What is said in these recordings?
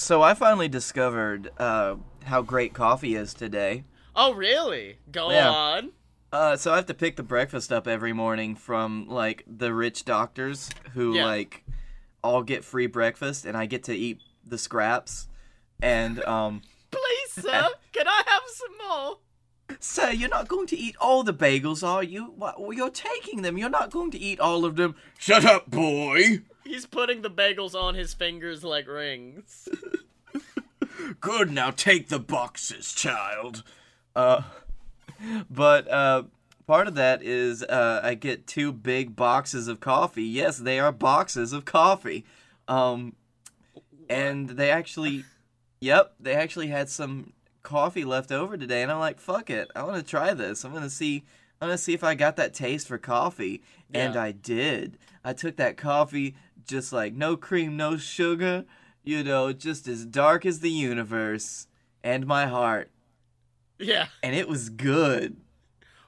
So I finally discovered uh, how great coffee is today. Oh, really? Go Yeah. on. Uh, so I have to pick the breakfast up every morning from like the rich doctors who Yeah. like all get free breakfast, and I get to eat the scraps. And um, Please, sir, can I have some more? sir, you're not going to eat all the bagels, are you? What, well, you're taking them. You're not going to eat all of them. Shut up, boy. He's putting the bagels on his fingers like rings. Good, now take the boxes, child. Uh, but uh, part of that is uh, I get two big boxes of coffee. Yes, they are boxes of coffee. Um, and they actually, yep, they actually had some coffee left over today, and I'm like, fuck it, I want to try this. I'm gonna see. I'm gonna see if I got that taste for coffee, and I did. I took that coffee, just like no cream, no sugar, you know, just as dark as the universe and my heart, Yeah. and it was good.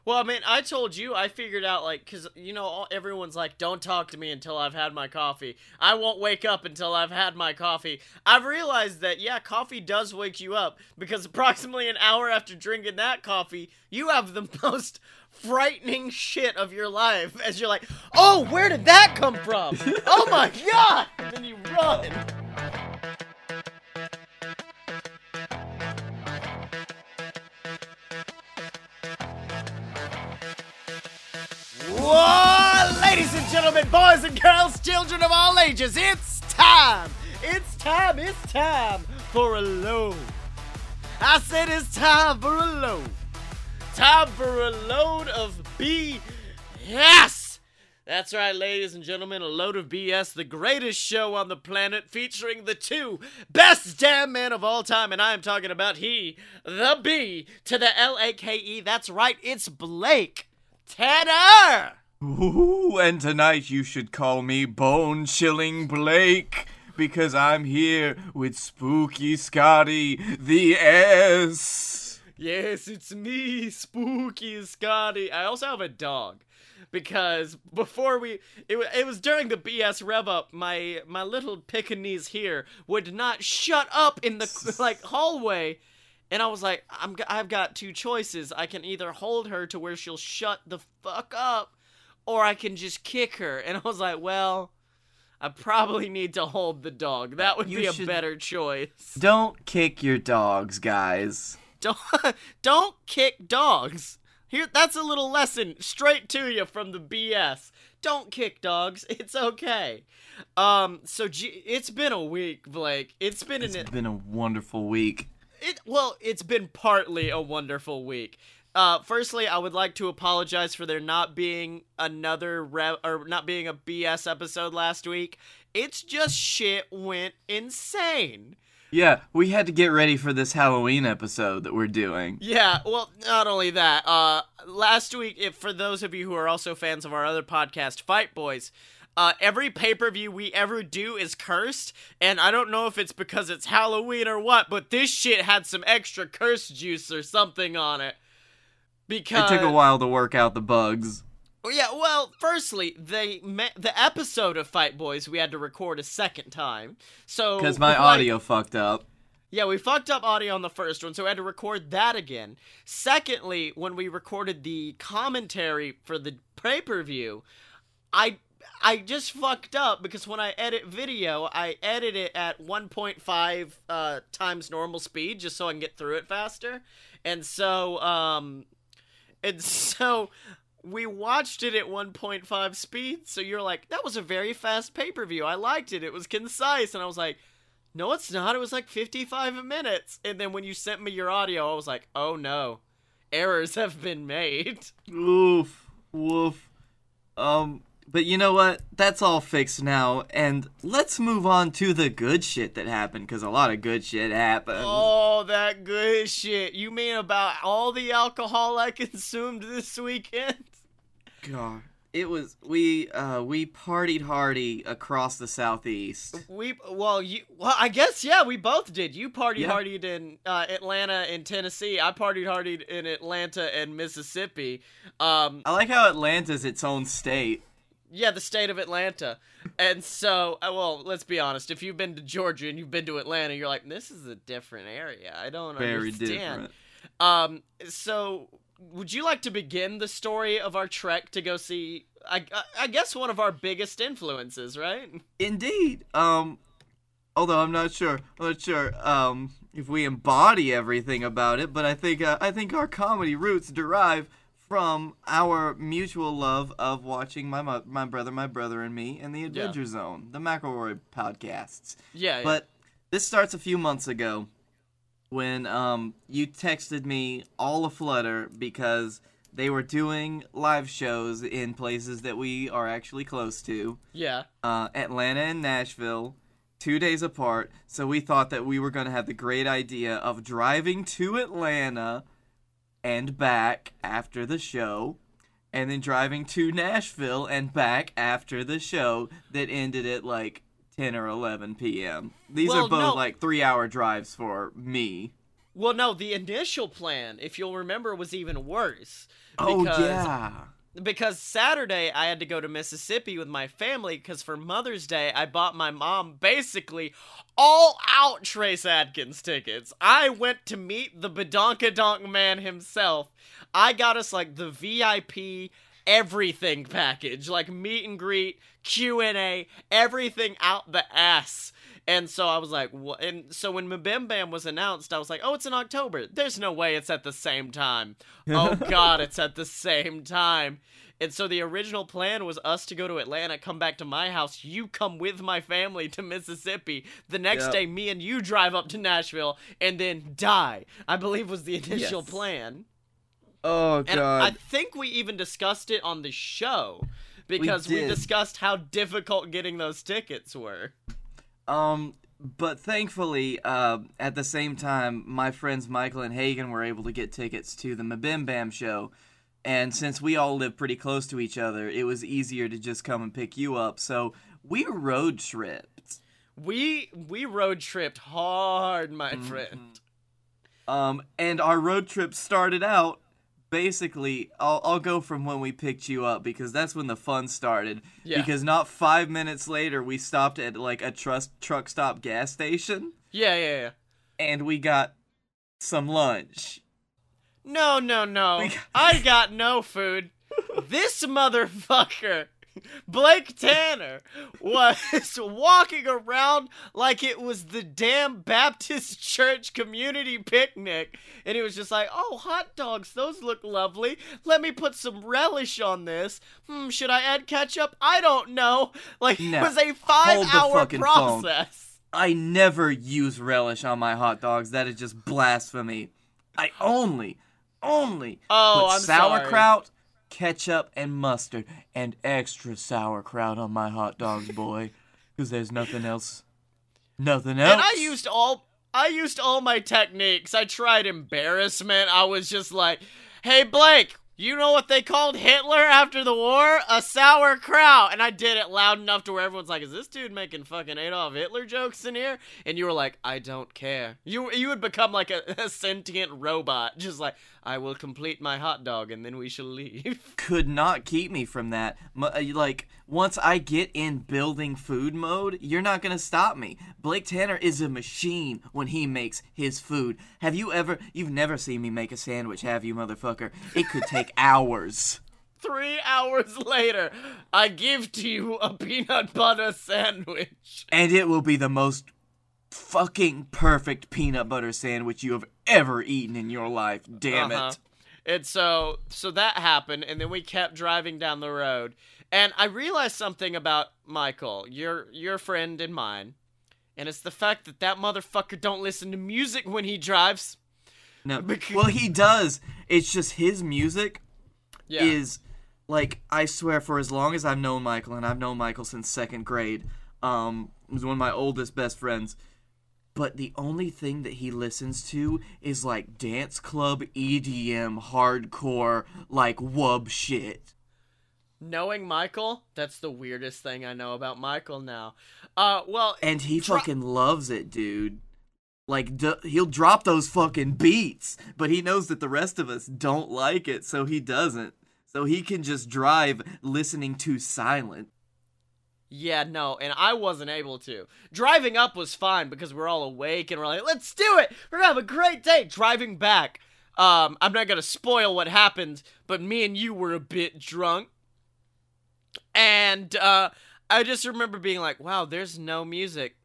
Well, I mean, I told you, I figured out, like, because, you know, all, everyone's like, don't talk to me until I've had my coffee. I won't wake up until I've had my coffee. I've realized that, yeah, coffee does wake you up because approximately an hour after drinking that coffee, you have the most frightening shit of your life as you're like, oh, where did that come from? oh my god! And then you run. Whoa, ladies and gentlemen, boys and girls, children of all ages, it's time! It's time, it's time for a load. I said it's time for a load. Time for a load of BS! That's right, ladies and gentlemen, a load of BS, the greatest show on the planet featuring the two best damn men of all time, and I am talking about he, the B to the L A K E. That's right, it's Blake Tanner! Ooh, and tonight you should call me Bone Chilling Blake because I'm here with Spooky Scottye the S. Yes, it's me, Spooky Scottye. I also have a dog because before we it, it was during the BS rev up, my my little Pekingese here would not shut up in the like hallway. And I was like, I'm I've got two choices. I can either hold her to where she'll shut the fuck up or I can just kick her. And I was like, well, I probably need to hold the dog. That would You be a better choice. Don't kick your dogs, guys. Don't don't kick dogs. Here that's a little lesson straight to you from the BS. Don't kick dogs. It's okay. Um so G- it's been a week, Blake. It's been It's an been a wonderful week. it well, it's been partly a wonderful week. Uh, firstly, I would like to apologize for there not being another re- or not being a BS episode last week. It's just shit went insane. Yeah, we had to get ready for this Halloween episode that we're doing. Yeah, well, not only that. Uh, last week, if for those of you who are also fans of our other podcast, Fight Boys, uh, every pay per view we ever do is cursed, and I don't know if it's because it's Halloween or what, but this shit had some extra curse juice or something on it. Because It took a while to work out the bugs. Well, yeah, well, firstly, they me- the episode of Fight Boys we had to record a second time, so Because my like- audio fucked up. yeah, we fucked up audio on the first one, so we had to record that again. Secondly, when we recorded the commentary for the pay per view, I I just fucked up because when I edit video, I edit it at 1.5 uh, times normal speed just so I can get through it faster, and so um, and so we watched it at 1.5 speed. So you're like, that was a very fast pay per view. I liked it. It was concise, and I was like. No, it's not. It was like 55 minutes. And then when you sent me your audio, I was like, oh no, errors have been made. Oof, woof. Um, but you know what? That's all fixed now, and let's move on to the good shit that happened, because a lot of good shit happened. Oh, that good shit. You mean about all the alcohol I consumed this weekend? God, it was we uh we partied hardy across the southeast. We well, you well, I guess yeah, we both did. You partied Yeah. hardied in uh, Atlanta and Tennessee. I partied hardied in Atlanta and Mississippi. Um, I like how Atlanta's its own state. Yeah, the state of Atlanta. And so, uh, well, let's be honest. If you've been to Georgia and you've been to Atlanta, you're like, this is a different area. I don't Very understand. different. Um, so would you like to begin the story of our trek to go see? I, I, I guess one of our biggest influences, right? Indeed. Um, although I'm not sure, I'm not sure um, if we embody everything about it, but I think uh, I think our comedy roots derive from our mutual love of watching my mo- my brother, my brother, and me in the Adventure Zone, the McElroy podcasts. Yeah. yeah. But this starts a few months ago when um, you texted me all aflutter because they were doing live shows in places that we are actually close to yeah. uh, Atlanta and Nashville, two days apart. So we thought that we were going to have the great idea of driving to Atlanta and back after the show, and then driving to Nashville and back after the show that ended at like 10 or 11 p.m. These Well, are both no. like three hour drives for me. Well, no, the initial plan, if you'll remember, was even worse. Oh, yeah. Because Saturday I had to go to Mississippi with my family because for Mother's Day I bought my mom basically all out Trace Adkins tickets. I went to meet the Badonkadonk man himself. I got us like the VIP everything package, like meet and greet, Q&A, everything out the ass. And so I was like, what? And so when Mabim Bam was announced, I was like, oh, it's in October. There's no way it's at the same time. Oh, God, it's at the same time. And so the original plan was us to go to Atlanta, come back to my house, you come with my family to Mississippi. The next Yep. day, me and you drive up to Nashville and then die. I believe was the initial Yes. plan. Oh, And God. I think we even discussed it on the show because we, did. discussed how difficult getting those tickets were. Um, but thankfully, uh, at the same time, my friends Michael and Hagen were able to get tickets to the Mabim Bam show. And since we all live pretty close to each other, it was easier to just come and pick you up. So we road tripped. We we road tripped hard, my Mm-hmm. friend. Um, and our road trip started out basically. I'll, I'll go from when we picked you up because that's when the fun started. Yeah. Because not five minutes later, we stopped at like a trust truck stop gas station Yeah, yeah, yeah. and we got some lunch. No, no, no. Got- I got no food. This motherfucker, Blake Tanner, was walking around like it was the damn Baptist church community picnic. And he was just like, oh, hot dogs, those look lovely. Let me put some relish on this. Hmm, should I add ketchup? I don't know. Like, it was a five hour fucking phone. process. I never use relish on my hot dogs. That is just blasphemy. I only, only Oh, put I'm sauerkraut, ketchup, and mustard, and extra sauerkraut on my hot dogs, boy. Because there's nothing else. Nothing else. And I used all I used all my techniques. I tried embarrassment. I was just like, "Hey Blake, you know what they called Hitler after the war? A sauerkraut." And I did it loud enough to where everyone's like, "Is this dude making fucking Adolf Hitler jokes in here?" And you were like, "I don't care." You you would become like a, a sentient robot, just like, "I will complete my hot dog and then we shall leave." could not keep me from that. Uh, Like once I get in building food mode, you're not gonna stop me. Blake Tanner is a machine when he makes his food. Have you ever? You've never seen me make a sandwich, have you, motherfucker? It could take hours. Three hours later, I give to you a peanut butter sandwich. and it will be the most fucking perfect peanut butter sandwich you have ever eaten in your life. Damn Uh-huh. it. And so so that happened and then we kept driving down the road. And I realized something about Michael, your your friend and mine. And it's the fact that that motherfucker don't listen to music when he drives. No. Because- Well, he does. It's just his music Yeah. is like I swear for as long as I've known Michael and I've known Michael since second grade. Um, he was one of my oldest best friends. But the only thing that he listens to is like dance club EDM hardcore like wub shit. Knowing Michael, that's the weirdest thing I know about Michael now. Uh well, And he Dro- fucking loves it, dude. Like d- he'll drop those fucking beats, but he knows that the rest of us don't like it, so he doesn't. so he can just drive listening to silent. Yeah, no, and I wasn't able to. Driving up was fine because we're all awake and we're like, let's do it. We're gonna have a great day. Driving back, um, I'm not gonna spoil what happened, but me and you were a bit drunk, and uh, I just remember being like, wow, there's no music.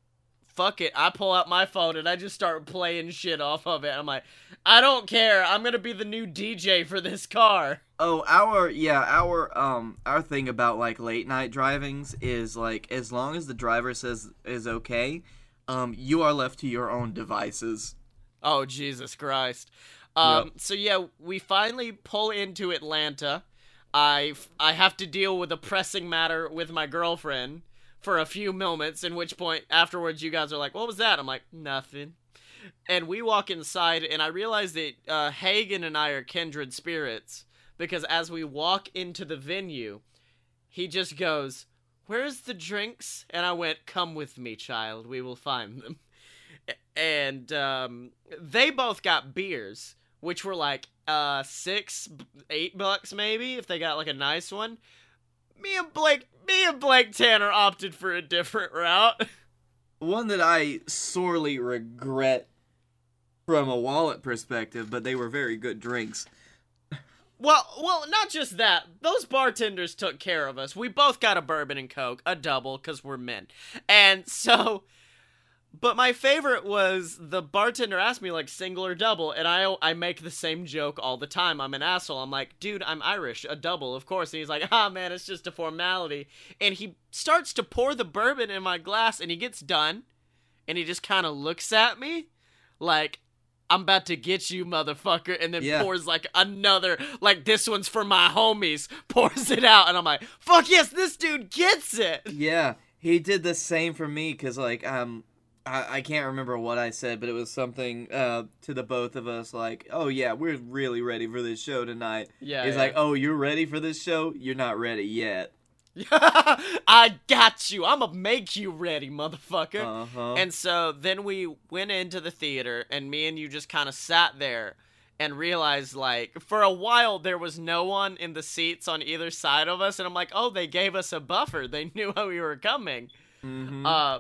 Fuck it. I pull out my phone and I just start playing shit off of it. I'm like, I don't care. I'm gonna be the new DJ for this car. Oh, our yeah, our um our thing about like late night drivings is like as long as the driver says is okay, um you are left to your own devices. Oh Jesus Christ. Um Yep. so yeah, we finally pull into Atlanta. I I have to deal with a pressing matter with my girlfriend for a few moments in which point afterwards you guys are like, "What was that?" I'm like, "Nothing." And we walk inside and I realize that uh, Hagen and I are kindred spirits because as we walk into the venue, he just goes, "Where's the drinks?" And I went, "Come with me, child. We will find them." and um, they both got beers, which were like uh six, eight bucks maybe if they got like a nice one. Me and Blake, me and Blake Tanner opted for a different route. One that I sorely regret from a wallet perspective, but they were very good drinks. Well, well, not just that. Those bartenders took care of us. We both got a bourbon and coke, a double, because we're men, and so. But my favorite was the bartender asked me like single or double, and I I make the same joke all the time. I'm an asshole. I'm like, dude, I'm Irish, a double, of course. And he's like, ah, man, it's just a formality. And he starts to pour the bourbon in my glass, and he gets done, and he just kind of looks at me, like. I'm about to get you, motherfucker, and then Yeah. pours like another, like this one's for my homies, pours it out, and I'm like, fuck yes, this dude gets it. Yeah, he did the same for me because like um I, I can't remember what I said, but it was something uh to the both of us like, oh yeah, we're really ready for this show tonight. Yeah, He's yeah. like, oh, you're ready for this show? You're not ready yet. I got you. I'm gonna make you ready, motherfucker. Uh huh. And so then we went into the theater, and me and you just kind of sat there and realized, like, for a while there was no one in the seats on either side of us, and I'm like, oh, they gave us a buffer. They knew how we were coming. hmm Uh,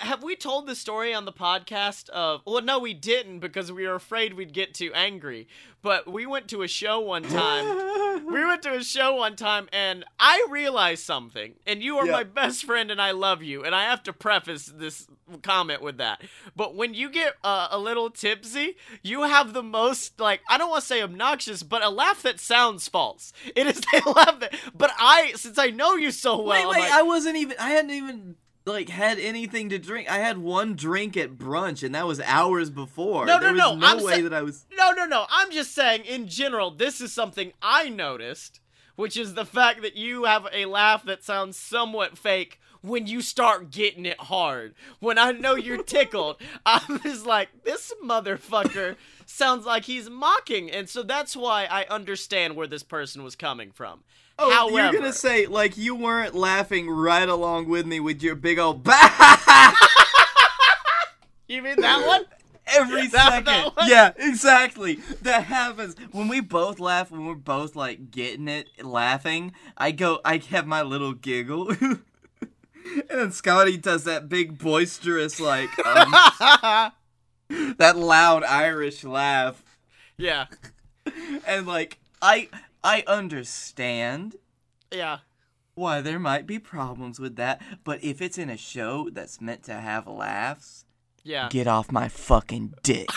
have we told the story on the podcast of? Well, no, we didn't because we were afraid we'd get too angry. But we went to a show one time we went to a show one time and I realized something. And you are Yeah. my best friend and I love you. And I have to preface this comment with that. But when you get uh, a little tipsy, you have the most, like, I don't want to say obnoxious, but a laugh that sounds false. It is a laugh that, but I, since I know you so well, wait, wait, like, I wasn't even. I hadn't even like had anything to drink. I had one drink at brunch, and that was hours before. No, no, there was no, no I'm way sa- that I was. No, no, no. I'm just saying, in general, this is something I noticed, which is the fact that you have a laugh that sounds somewhat fake when you start getting it hard. When I know you're tickled, I'm just like, this motherfucker sounds like he's mocking. And so that's why I understand where this person was coming from. Oh, However, you're gonna say like you weren't laughing right along with me with your big old bah you mean that one? every That- second. that one? yeah, exactly. That happens when we both laugh. When we're both like getting it, laughing. I go. I have my little giggle, and then Scottye does that big boisterous like um, that loud Irish laugh, yeah, and like I I understand. yeah. why there might be problems with that, but if it's in a show that's meant to have laughs, Yeah. get off my fucking dick.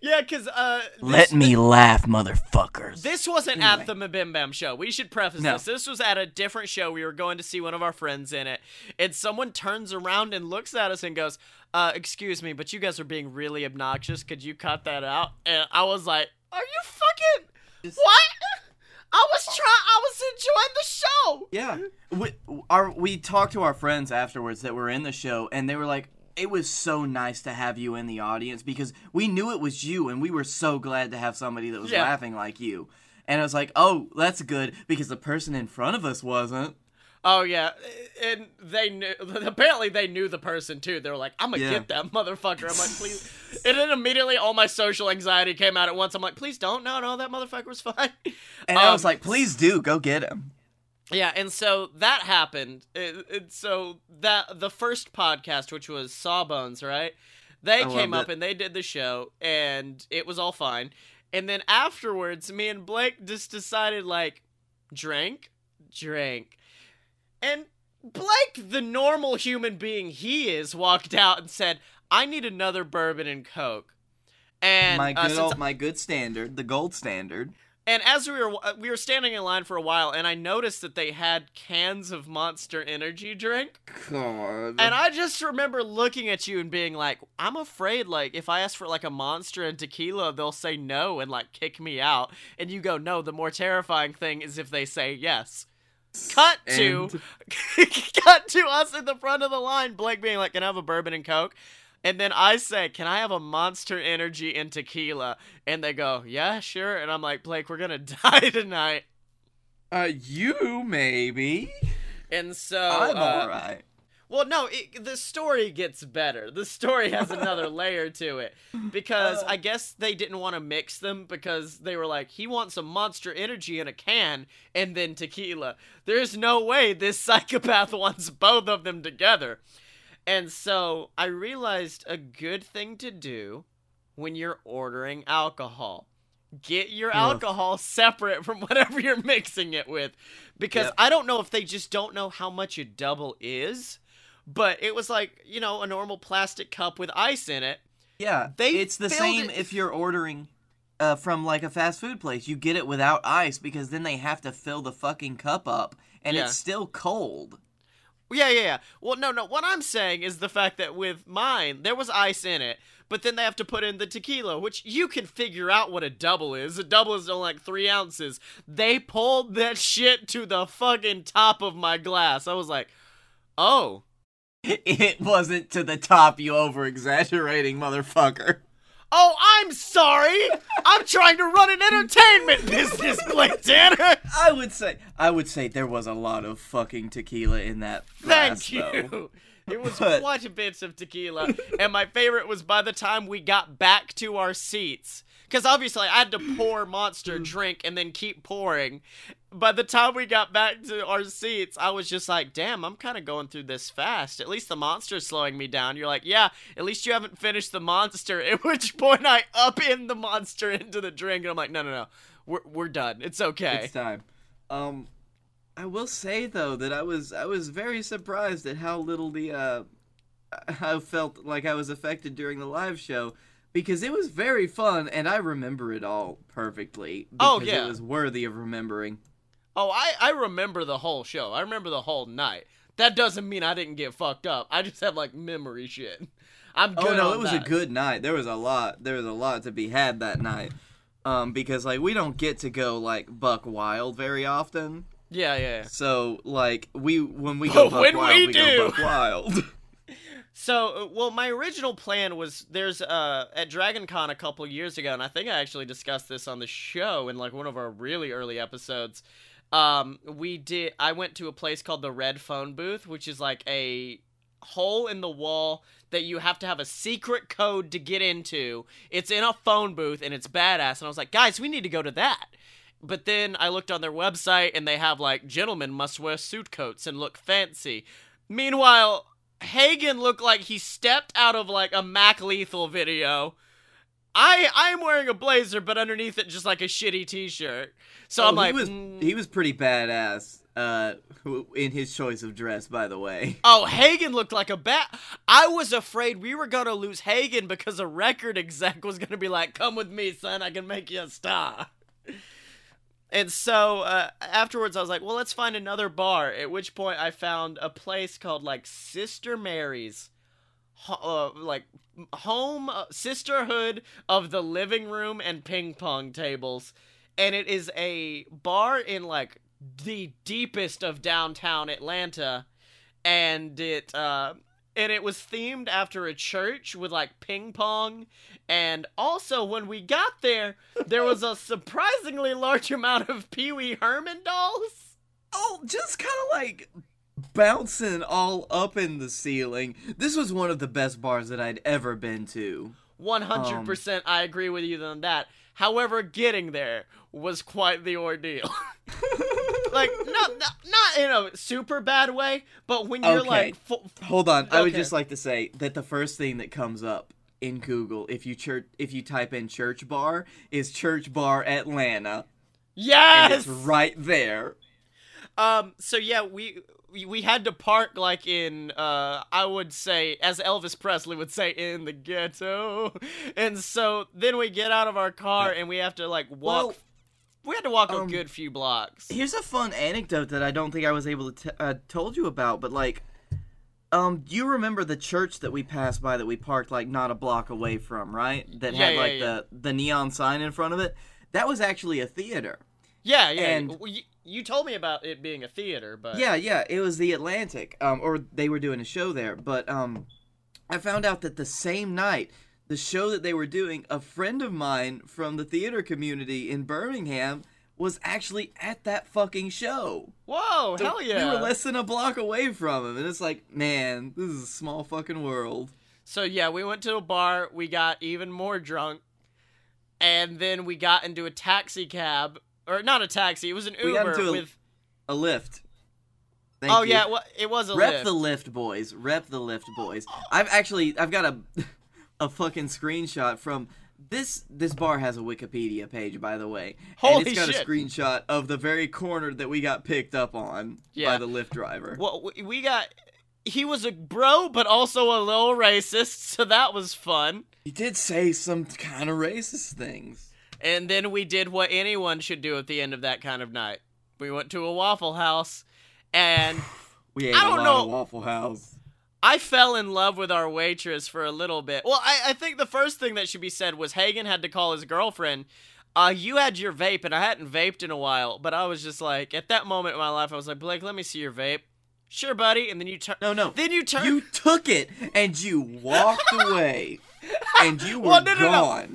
Yeah, because, uh. Let this- me laugh, motherfuckers. This wasn't Anyway. at the Mabim Bam show. We should preface No. this. This was at a different show. We were going to see one of our friends in it. And someone turns around and looks at us and goes, uh, excuse me, but you guys are being really obnoxious. Could you cut that out? And I was like, Are you fucking Just- what? I was trying I was enjoying the show. yeah, we, our, we talked to our friends afterwards that were in the show, and they were like, it was so nice to have you in the audience because we knew it was you, and we were so glad to have somebody that was Yeah. laughing like you. And I was like, oh, that's good because the person in front of us wasn't. Oh yeah, and they knew. Apparently, they knew the person too. They were like, "I'm gonna Yeah. get that motherfucker." I'm like, "Please!" And then immediately, all my social anxiety came out at once. I'm like, "Please don't! No, no, that motherfucker was fine." And I was Um, like, please do go get him. Yeah, and so that happened. It, it- so that the first podcast, which was Sawbones, right? They I came up it. and they did the show, and it was all fine. And then afterwards, me and Blake just decided like, drink, drink, and Blake, the normal human being he is, walked out and said, "I need another bourbon and coke." And my uh, good since old, my good standard, the gold standard. And as we were uh, we were standing in line for a while, and I noticed that they had cans of Monster Energy drink, God. and I just remember looking at you and being like, "I'm afraid like if I ask for like a Monster and tequila, they'll say no and like kick me out." And you go, "No, the more terrifying thing is if they say yes." Cut to cut to us in the front of the line, Blake being like, "Can I have a bourbon and coke?" And then I say, "Can I have a Monster Energy and tequila?" And they go, "Yeah, sure." And I'm like, "Blake, we're gonna die tonight." uh, you maybe. And so, I'm uh, all right. well, no, it, the story gets better. The story has another layer to it because Uh. I guess they didn't want to mix them because they were like, he wants a Monster Energy in a can and then tequila. There's no way this psychopath wants both of them together. And so I realized a good thing to do when you're ordering alcohol. Get your Ugh. alcohol separate from whatever you're mixing it with. Because Yep. I don't know if they just don't know how much a double is, but it was like, you know, a normal plastic cup with ice in it. Yeah, they it's the same it- if you're ordering uh, from like a fast food place. You get it without ice because then they have to fill the fucking cup up, and Yeah. it's still cold. Yeah, yeah, yeah. Well, no, no. What I'm saying is the fact that with mine, there was ice in it, but then they have to put in the tequila, which you can figure out what a double is. A double is only like three ounces. They pulled that shit to the fucking top of my glass. I was like, oh. It wasn't to the top, you over exaggerating motherfucker. Oh, I'm sorry. I'm trying to run an entertainment business, Blake Tanner. I would say I would say there was a lot of fucking tequila in that glass, Thank you. though. It was But- quite a bit of tequila, and my favorite was by the time we got back to our seats. Because obviously, I had to pour Monster drink and then keep pouring. By the time we got back to our seats, I was just like, damn, I'm kind of going through this fast. At least the Monster's slowing me down. You're like, yeah, at least you haven't finished the Monster. At which point, I up in the Monster into the drink, and I'm like, no, no, no. We're, we're done. It's okay. It's time. Um, I will say though that I was I was very surprised at how little the uh I felt like I was affected during the live show because it was very fun and I remember it all perfectly. Oh, because yeah. it was worthy of remembering. Oh, I, I remember the whole show. I remember the whole night. That doesn't mean I didn't get fucked up. I just have like memory shit. I'm good. Oh good no, on it was that. a good night. There was a lot. There was a lot to be had that night. Um, because like we don't get to go like buck wild very often. Yeah, yeah. yeah. So like we when we go buck when wild, we we, do. go buck wild. So, uh, well, my original plan was there's uh at Dragon Con a couple years ago, and I think I actually discussed this on the show in like one of our really early episodes. Um, we did. I went to a place called the Red Phone Booth, which is like a hole in the wall that you have to have a secret code to get into. It's in a phone booth and it's badass. And I was like, guys, we need to go to that. But then I looked on their website and they have like gentlemen must wear suit coats and look fancy. Meanwhile, Hagen looked like he stepped out of like a Mac Lethal video. I I'm wearing a blazer, but underneath it just like a shitty t-shirt. So Oh, I'm like, he was mm. he was pretty badass uh in his choice of dress by the way Oh, Hagen looked like a bat. I was afraid we were gonna lose Hagen because a record exec was gonna be like, "Come with me, son. I can make you a star." And so uh, afterwards, I was like, "Well, let's find another bar." At which point, I found a place called like Sister Mary's, uh, like home uh, sisterhood of the living room and ping pong tables, and it is a bar in like the deepest of downtown Atlanta and it uh and it was themed after a church with like ping pong and also when we got there there was a surprisingly large amount of Pee-wee Herman dolls. oh just kind of like bouncing all up in the ceiling. This was one of the best bars that I'd ever been to. 100% um, I agree with you on that. However, getting there was quite the ordeal. like not, not not in a super bad way, but when you're Okay. like Hold on, I would just like to say that the first thing that comes up in Google if you church if you type in church bar is church bar Atlanta, and yes. it's right there. Um. So yeah, we we, we had to park like in uh I would say as Elvis Presley would say in the ghetto, and so then we get out of our car and we have to like walk. Well, we had to walk a um, good few blocks. Here's a fun anecdote that I don't think I was able to t- uh, told you about, but like, um, do you remember the church that we passed by that we parked like not a block away from, right? That Yeah, had yeah, like yeah. the the neon sign in front of it. That was actually a theater. Yeah, yeah. and- you, you told me about it being a theater, but Yeah, yeah, it was the Atlantic, um, or they were doing a show there. But um, I found out that the same night, the show that they were doing, a friend of mine from the theater community in Birmingham was actually at that fucking show. Whoa, So hell yeah! We were less than a block away from him, and it's like, man, this is a small fucking world. So yeah, we went to a bar. We got even more drunk, and then we got into a taxi cab, or not a taxi. It was an We got Uber into a- with. A Lyft. Thank oh you. yeah, it was a Lyft. Rep Lyft. the Lyft, boys. Rep the Lyft, boys. I've actually I've got a a fucking screenshot from this this bar has a Wikipedia page, by the way. Holy and it's got shit. a screenshot of the very corner that we got picked up on Yeah. by the Lyft driver. Well, we- got. He was a bro, but also a little racist, so that was fun. He did say some kind of racist things. And then we did what anyone should do at the end of that kind of night. We went to a Waffle House, and We ate I a don't lot know- of Waffle House. I fell in love with our waitress for a little bit. Well, I, I think the first thing that should be said was Hagen had to call his girlfriend. Uh, you had your vape, and I hadn't vaped in a while, but I was just like, at that moment in my life, I was like, Blake, let me see your vape. Sure, buddy. And then you turn. No, no. Then you turn. You took it and you walked away. And you were Well, no, no, no.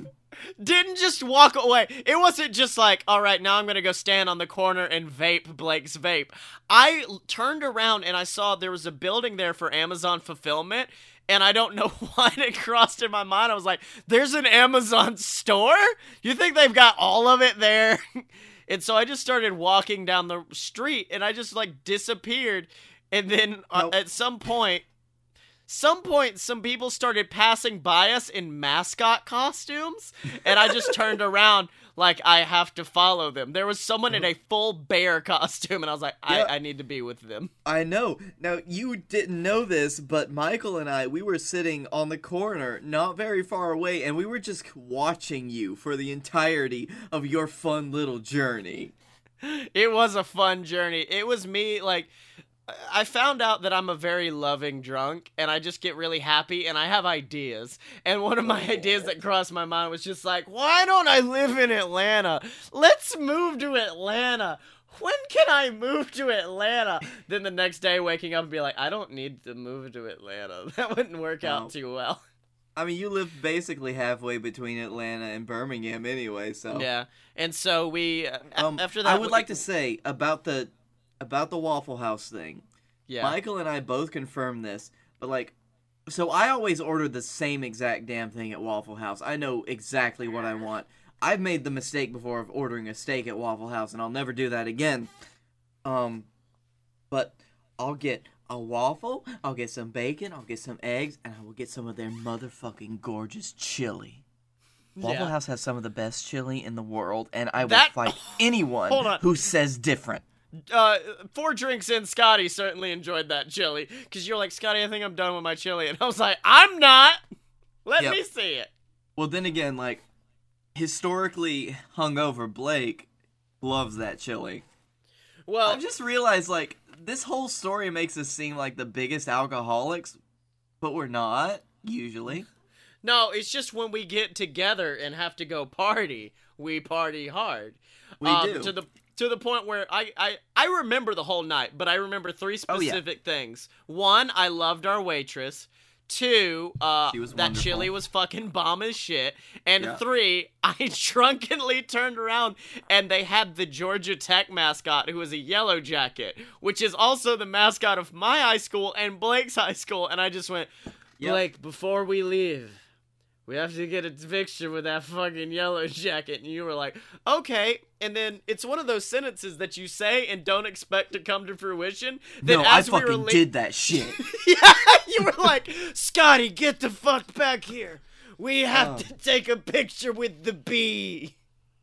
Didn't just walk away. It wasn't just like, all right, now I'm gonna go stand on the corner and vape Blake's vape. I turned around and I saw there was a building there for Amazon fulfillment. And I don't know why it crossed in my mind. I was like, there's an Amazon store? You think they've got all of it there? and so I just started walking down the street and I just like disappeared. And then uh, at some point, some point some people started passing by us in mascot costumes and i just turned around like i have to follow them there was someone in uh-huh. a full bear costume and i was like I, Yeah. I need to be with them I know. Now you didn't know this, but Michael and I, we were sitting on the corner, not very far away, and we were just watching you for the entirety of your fun little journey. it was a fun journey it was me like I found out that I'm a very loving drunk and I just get really happy and I have ideas. And one of my ideas that crossed my mind was just like, why don't I live in Atlanta? Let's move to Atlanta. When can I move to Atlanta? Then the next day, waking up and be like, I don't need to move to Atlanta. That wouldn't work out too well. I mean, you live basically halfway between Atlanta and Birmingham anyway, so. Yeah. And so we, uh, Um, after that, I would we- like to say about the about the Waffle House thing. yeah. Michael and I both confirmed this, but like, so I always order the same exact damn thing at Waffle House. I know exactly what I want. I've made the mistake before of ordering a steak at Waffle House, and I'll never do that again. Um, but I'll get a waffle, I'll get some bacon, I'll get some eggs, and I will get some of their motherfucking gorgeous chili. Waffle Yeah. House has some of the best chili in the world, and I will That- fight anyone who says different. Uh, four drinks in, Scottye certainly enjoyed that chili. Because you're like, Scottye, I think I'm done with my chili. And I was like, I'm not. Let Yep. me see it. Well, then again, like historically hungover Blake loves that chili. Well, I've just realized like this whole story makes us seem like the biggest alcoholics, but we're not usually. no, it's just when we get together and have to go party, we party hard. We Um, do. To the to the point where I, I I remember the whole night, but I remember three Oh, yeah. specific things. One, I loved our waitress. Two, uh, that wonderful. chili was fucking bomb as shit. And Yeah. three, I drunkenly turned around and they had the Georgia Tech mascot, who was a yellow jacket, which is also the mascot of my high school and Blake's high school. And I just went, Yep. Blake, before we leave, we have to get a picture with that fucking yellow jacket. And you were like, okay. And then it's one of those sentences that you say and don't expect to come to fruition. Then no, I as we were fucking le- did that shit. yeah, you were like, Scottye, get the fuck back here. We have Oh. to take a picture with the bee.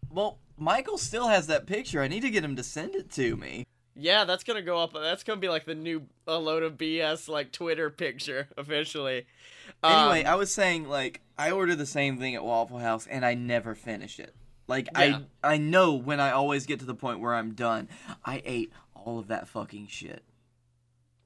well, Michael still has that picture. I need to get him to send it to me. Yeah, that's gonna go up. That's gonna be like the new a load of BS like Twitter picture officially. Anyway, Um, I was saying like I order the same thing at Waffle House and I never finish it. Like Yeah. I I know when I always get to the point where I'm done. I ate all of that fucking shit.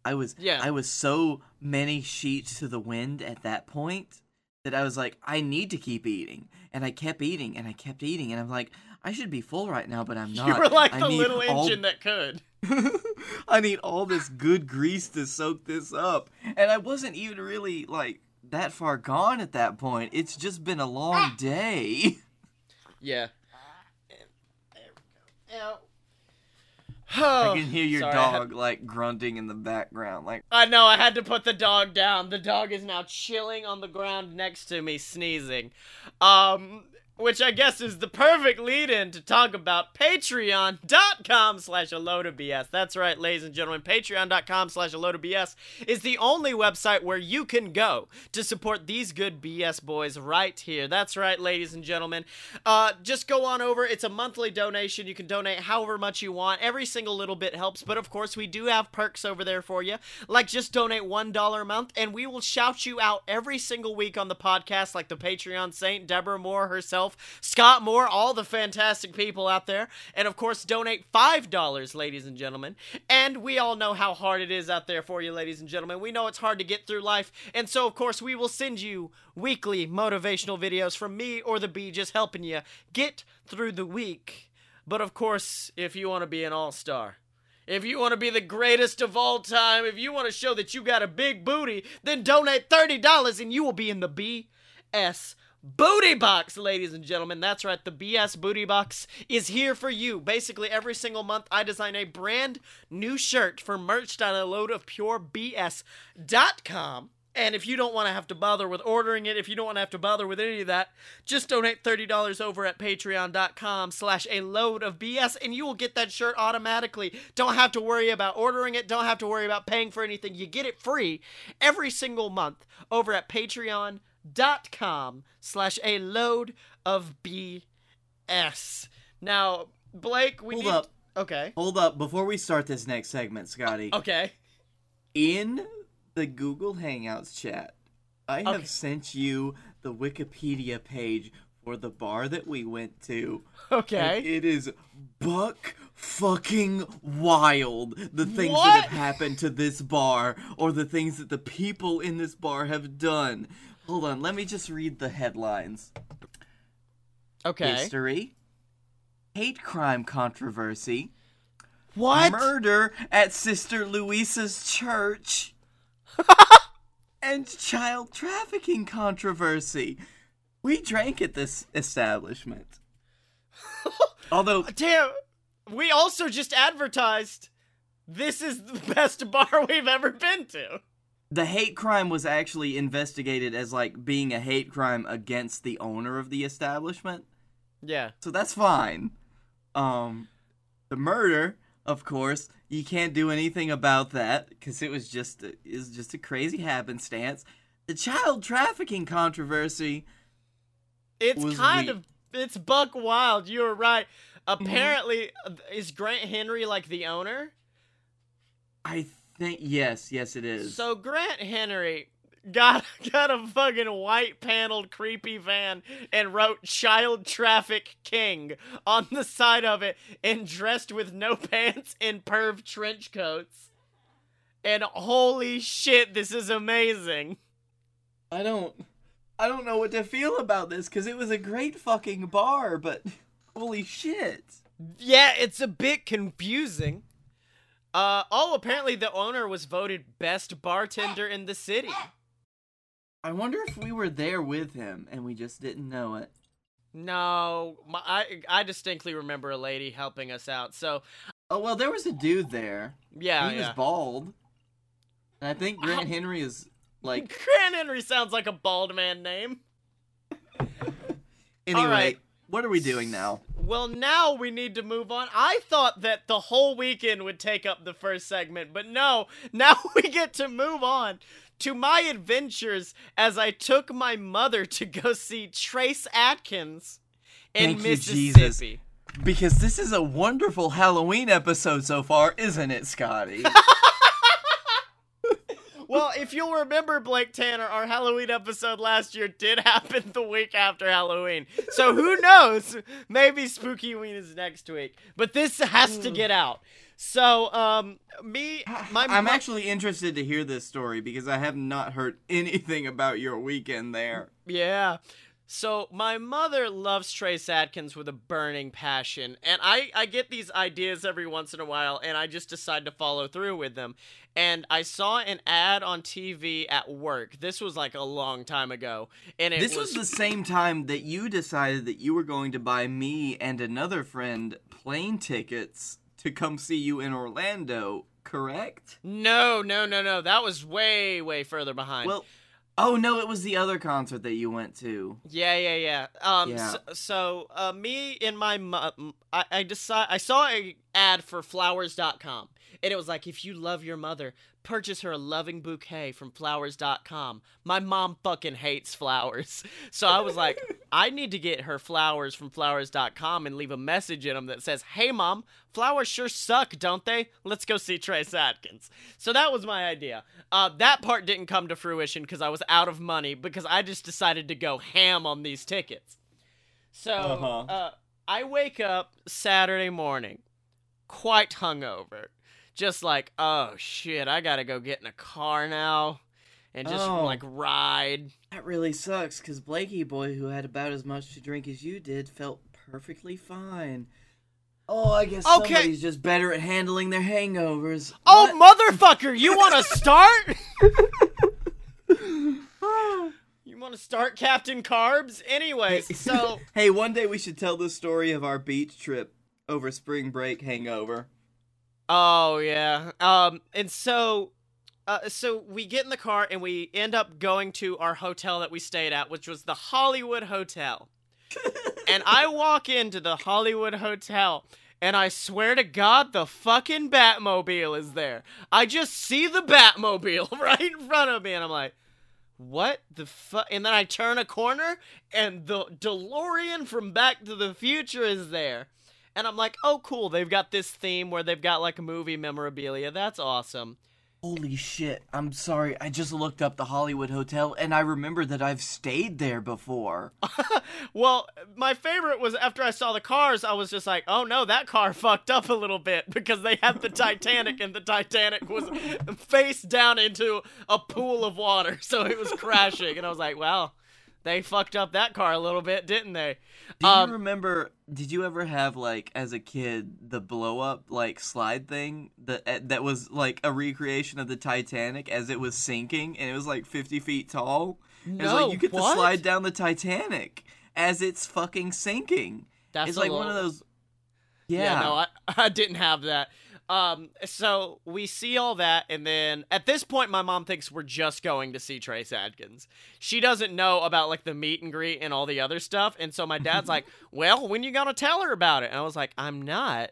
I was Yeah. I was so many sheets to the wind at that point that I was like I need to keep eating. And I kept eating and I kept eating and I'm like I should be full right now but I'm not. you were like I the little all- engine that could. I need all this good grease to soak this up. And I wasn't even really like that far gone at that point. It's just been a long day. Yeah. Ow. I can hear your Sorry, I had- dog like grunting in the background. Like, I know, I had to put the dog down. The dog is now chilling on the ground next to me, sneezing. Um, which I guess is the perfect lead in to talk about patreon.com slash a load of BS. That's right, ladies and gentlemen. Patreon.com slash a load of BS is the only website where you can go to support these good BS boys right here. That's right, ladies and gentlemen. Uh, just go on over. It's a monthly donation. You can donate however much you want. Every single little bit helps. But of course, we do have perks over there for you. Like just donate $1 a month, and we will shout you out every single week on the podcast, like the Patreon Saint, Deborah Moore herself, Scott Moore, all the fantastic people out there. And of course, donate $5, ladies and gentlemen. And we all know how hard it is out there for you, ladies and gentlemen. We know it's hard to get through life. And so, of course, we will send you weekly motivational videos from me or the bee just helping you get through the week. But of course, if you want to be an all star, if you want to be the greatest of all time, if you want to show that you got a big booty, then donate $30 and you will be in the BS Booty Box, ladies and gentlemen. That's right, the BS Booty Box is here for you. Basically, every single month, I design a brand new shirt for merch.a load of purebs.com. And if you don't want to have to bother with ordering it, if you don't want to have to bother with any of that, just donate $30 over at patreon.com slash a load of BS and you will get that shirt automatically. Don't have to worry about ordering it. Don't have to worry about paying for anything. You get it free every single month over at patreon.com slash a load of BS. Now, Blake, we hold need... up, Okay. hold up. Before we start this next segment, Scottye, Okay. in the Google Hangouts chat, I have Okay. sent you the Wikipedia page for the bar that we went to. Okay. It is buck fucking wild. The things What? that have happened to this bar or the things that the people in this bar have done. Hold on, let me just read the headlines. Okay. History. Hate crime controversy. What? Murder at Sister Louisa's church. and child trafficking controversy. We drank at this establishment. Although Damn, we also just advertised this is the best bar we've ever been to. The hate crime was actually investigated as like being a hate crime against the owner of the establishment. Yeah. So that's fine. Um the murder, of course, you can't do anything about that cuz it was just a, is just a crazy happenstance. The child trafficking controversy, It's kind we- of it's buck wild. You were right. Mm-hmm. Apparently, uh, is Grant Henry like the owner? I think yes, yes it is. So Grant Henry got got a fucking white paneled creepy van and wrote child traffic king on the side of it and dressed with no pants and perv trench coats. And holy shit, this is amazing. I don't I don't know what to feel about this cuz it was a great fucking bar, but holy shit. Yeah, it's a bit confusing. Uh oh, apparently the owner was voted best bartender in the city. I wonder if we were there with him and we just didn't know it. No, my, I I distinctly remember a lady helping us out. So Oh well, there was a dude there. yeah, he yeah. was bald. And I think Grant Henry is like Grant Henry sounds like a bald man name. anyway. right. What are we doing now? Well, now we need to move on. I thought that the whole weekend would take up the first segment, but no, now we get to move on to my adventures as I took my mother to go see Trace Adkins in Thank you, Mississippi. Jesus. Because this is a wonderful Halloween episode so far, isn't it, Scottye? Well, if you'll remember, Blake Tanner, our Halloween episode last year did happen the week after Halloween. So who knows? Maybe Spooky Ween is next week. But this has to get out. So, um, me, my I'm mo- actually interested to hear this story because I have not heard anything about your weekend there. Yeah. So my mother loves Trace Adkins with a burning passion, and I I get these ideas every once in a while, and I just decide to follow through with them. And I saw an ad on TV at work. This was like a long time ago, and it This was the same time that you decided that you were going to buy me and another friend plane tickets to come see you in Orlando, correct? no, no, no, no. That was way, way further behind. Well, oh no, it was the other concert that you went to. Yeah, yeah, yeah. Um, Yeah. So, so uh, me and my mom, I, I decide I saw an ad for flowers.com, and it was like, if you love your mother, purchase her a loving bouquet from flowers.com. My mom fucking hates flowers, so I was like, I need to get her flowers from flowers.com and leave a message in them that says, "Hey, mom, flowers sure suck, don't they? Let's go see Trace Adkins." So that was my idea. Uh, that part didn't come to fruition because I was out of money because I just decided to go ham on these tickets. So Uh-huh. uh, I wake up Saturday morning, quite hungover, just like, oh shit, I gotta go get in a car now and just Oh. like ride. That really sucks because Blakey boy, who had about as much to drink as you did, felt perfectly fine. Oh, I guess Okay. somebody's just better at handling their hangovers. Oh, What? motherfucker, you want to start? you want to start Captain Carbs? Anyways, so hey, one day we should tell the story of our beach trip over spring break hangover. Oh yeah. Um and so uh, so we get in the car and we end up going to our hotel that we stayed at, which was the Hollywood Hotel. and I walk into the Hollywood Hotel and I swear to God the fucking Batmobile is there. I just see the Batmobile right in front of me and I'm like, what the fuck? And then I turn a corner and the DeLorean from Back to the Future is there. And I'm like, oh, cool. They've got this theme where they've got like movie memorabilia. That's awesome. Holy shit! I'm sorry. I just looked up the Hollywood Hotel and I remember that I've stayed there before. Well, my favorite was after I saw the cars, I was just like, oh no, that car fucked up a little bit because they had the Titanic and the Titanic was face down into a pool of water. So it was crashing. And I was like, well, they fucked up that car a little bit, didn't they? Do Um, you remember? Did you ever have like as a kid the blow up like slide thing that eh, that was like a recreation of the Titanic as it was sinking and it was like 50 feet tall? It was No, like you get what? to slide down the Titanic as it's fucking sinking. That's it's like one of those. Yeah, Yeah. no, I, I didn't have that. Um, so we see all that, and then at this point, my mom thinks we're just going to see Trace Adkins. She doesn't know about like the meet and greet and all the other stuff, and so my dad's like, "Well, when you gonna tell her about it?" And I was like, "I'm not.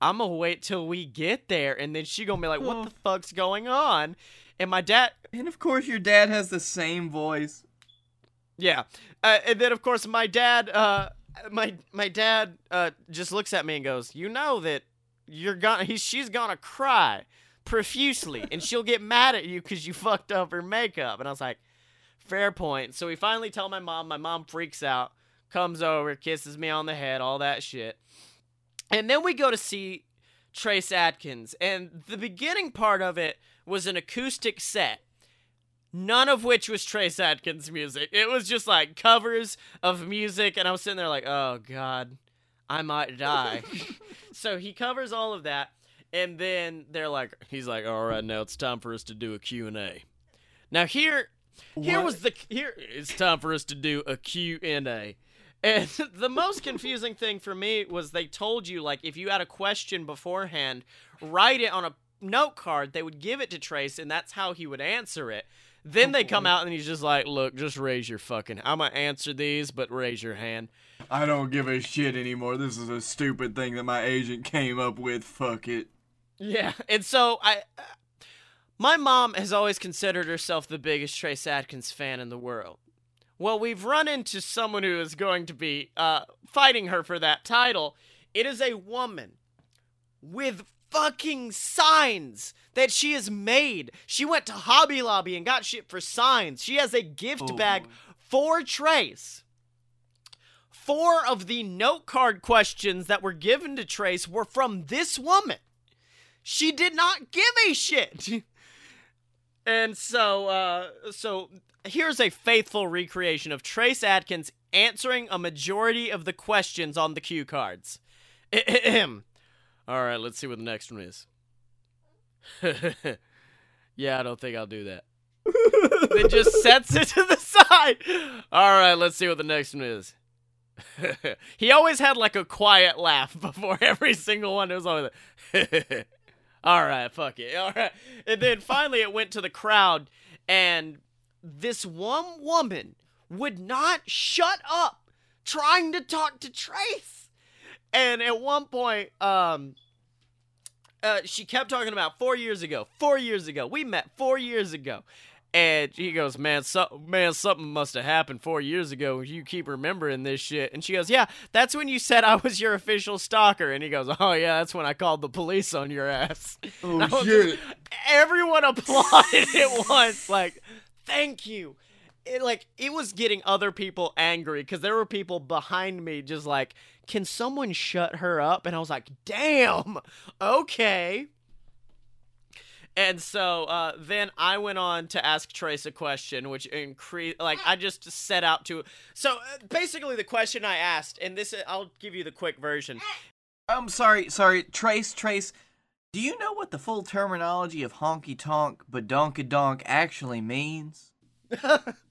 I'm gonna wait till we get there, and then she gonna be like, what the fuck's going on?" And my dad, And of course, your dad has the same voice. Yeah, uh, and then of course my dad, uh, my my dad, uh, just looks at me and goes, "You know that you're gonna, he's, she's gonna cry profusely, and she'll get mad at you because you fucked up her makeup." And I was like, "Fair point." So we finally tell my mom. My mom freaks out, comes over, kisses me on the head, all that shit, and then we go to see Trace Adkins, and the beginning part of it was an acoustic set none of which was Trace Adkins music. It was just like covers of music, and I was sitting there like, oh god, I might die. so he covers all of that, and then they're like, he's like, all right, now it's time for us to do a Q and A. Now here, Here What? was the here. It's time for us to do a Q and A. And the most confusing thing for me was they told you like if you had a question beforehand, write it on a note card. They would give it to Trace, and that's how he would answer it. Then they come out and he's just like, "Look, just raise your fucking. I'm gonna answer these, but raise your hand." I don't give a shit anymore. This is a stupid thing that my agent came up with. Fuck it. Yeah, and so I, my mom has always considered herself the biggest Trace Adkins fan in the world. Well, we've run into someone who is going to be uh, fighting her for that title. It is a woman with fucking signs that she has made. She went to Hobby Lobby and got shit for signs. She has a gift Oh, bag for Trace. Four of the note card questions that were given to Trace were from this woman. She did not give a shit. and so, uh, so here's a faithful recreation of Trace Adkins answering a majority of the questions on the cue cards. All right, let's see what the next one is. yeah, I don't think I'll do that. then just sets it to the side. All right, let's see what the next one is. he always had like a quiet laugh before every single one. It was always like, all right, fuck it. All right. And then finally it went to the crowd, and this one woman would not shut up trying to talk to Trace. And at one point, um, uh, she kept talking about four years ago. Four years ago, we met four years ago, and he goes, "Man, so, man, something must have happened four years ago. You keep remembering this shit." And she goes, "Yeah, that's when you said I was your official stalker." And he goes, "Oh yeah, that's when I called the police on your ass." Oh, shit. just- everyone applauded at once, like, "Thank you." It, like it was getting other people angry because there were people behind me just like, "Can someone shut her up?" And I was like, "Damn, okay." And so uh, then I went on to ask Trace a question, which increased. Like I just set out to. So uh, basically, the question I asked, and this I'll give you the quick version. I'm sorry, sorry. Trace, Trace. Do you know what the full terminology of honky tonk badonkadonk actually means?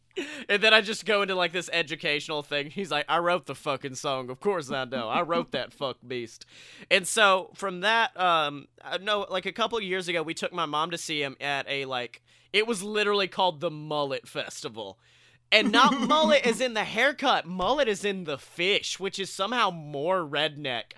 and then I just go into like this educational thing. He's like, I wrote the fucking song. Of course I know. I wrote that fuck beast. And so from that, um, I know like a couple years ago, we took my mom to see him at a like, it was literally called the Mullet Festival. And not mullet is in the haircut. Mullet is in the fish, which is somehow more redneck.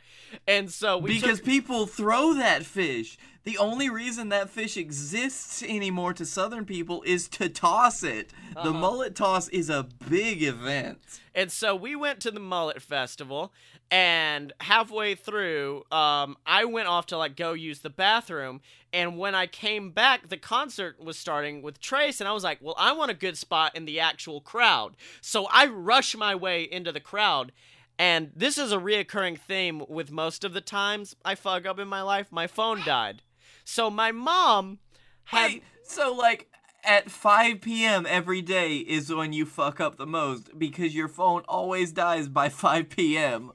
And so we because took, people throw that fish. The only reason that fish exists anymore to southern people is to toss it. The Uh-huh. mullet toss is a big event. And so we went to the Mullet Festival, and halfway through, um, I went off to like go use the bathroom. And when I came back, the concert was starting with Trace, and I was like, "Well, I want a good spot in the actual crowd." So I rush my way into the crowd. And this is a reoccurring theme with most of the times I fuck up in my life. My phone died. So my mom had Wait, so like at 5 p.m. every day is when you fuck up the most because your phone always dies by 5 p.m.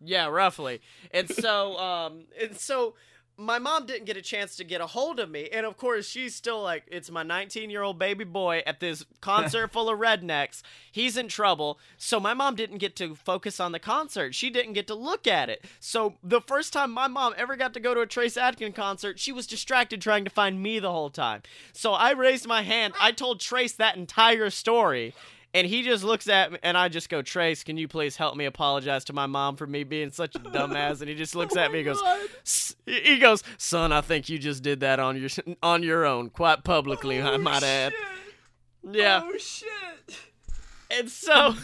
Yeah, roughly. And so, um, and so my mom didn't get a chance to get a hold of me, and of course she's still like, it's my 19 year old baby boy at this concert full of rednecks. He's in trouble. So my mom didn't get to focus on the concert. She didn't get to look at it. So the first time my mom ever got to go to a Trace Adkin concert, she was distracted trying to find me the whole time. So I raised my hand. I told Trace that entire story. And he just looks at me, and I just go, Trace, can you please help me apologize to my mom for me being such a dumbass? And he just looks at me and goes, "S- he goes, son, I think you just did that on your on your own, quite publicly, I might add. Yeah. Oh shit. And so,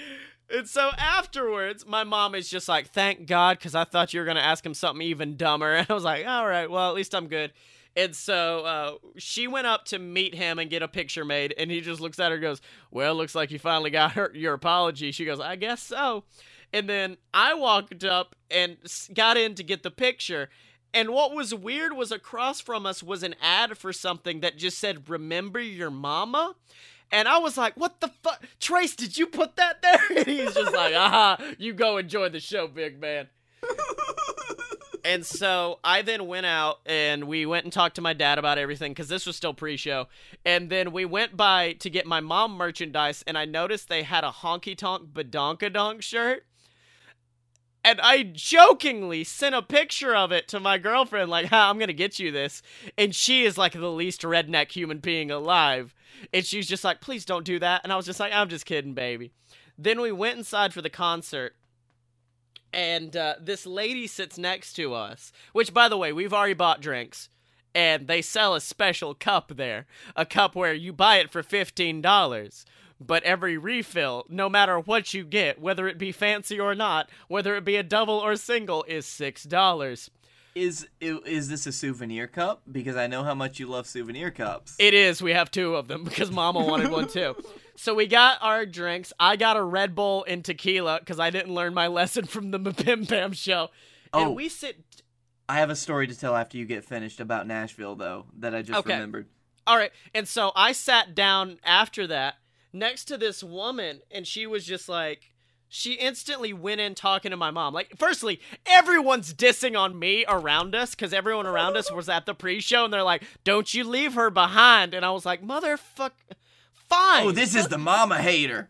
and so afterwards, my mom is just like, "Thank God," because I thought you were gonna ask him something even dumber. And I was like, "All right, well, at least I'm good." And so uh, she went up to meet him and get a picture made, and he just looks at her and goes, "Well, looks like you finally got her your apology." She goes, "I guess so." And then I walked up and got in to get the picture. And what was weird was across from us was an ad for something that just said, Remember your mama? And I was like, What the fuck? Trace, did you put that there? And he's just like, Aha, you go enjoy the show, big man. and so I then went out and we went and talked to my dad about everything because this was still pre-show. And then we went by to get my mom merchandise, and I noticed they had a honky tonk badonkadonk shirt. And I jokingly sent a picture of it to my girlfriend, like, I'm gonna get you this. And she is like the least redneck human being alive. And she's just like, please don't do that. And I was just like, I'm just kidding, baby. Then we went inside for the concert and uh, this lady sits next to us. Which, by the way, we've already bought drinks, and they sell a special cup there, a cup where you buy it for fifteen dollars. But every refill, no matter what you get, whether it be fancy or not, whether it be a double or single, is six dollars. Is is this a souvenir cup? Because I know how much you love souvenir cups. It is. We have two of them because Mama wanted one too. So we got our drinks. I got a Red Bull and tequila because I didn't learn my lesson from the Pim Pam show. And Oh. we sit. I have a story to tell after you get finished about Nashville, though, that I just Okay. remembered. All right. And so I sat down after that next to this woman, and she was just like, she instantly went in talking to my mom. Like, firstly, everyone's dissing on me around us because everyone around us was at the pre show, and they're like, don't you leave her behind. And I was like, motherfuck. Fine. Oh, this is the mama hater.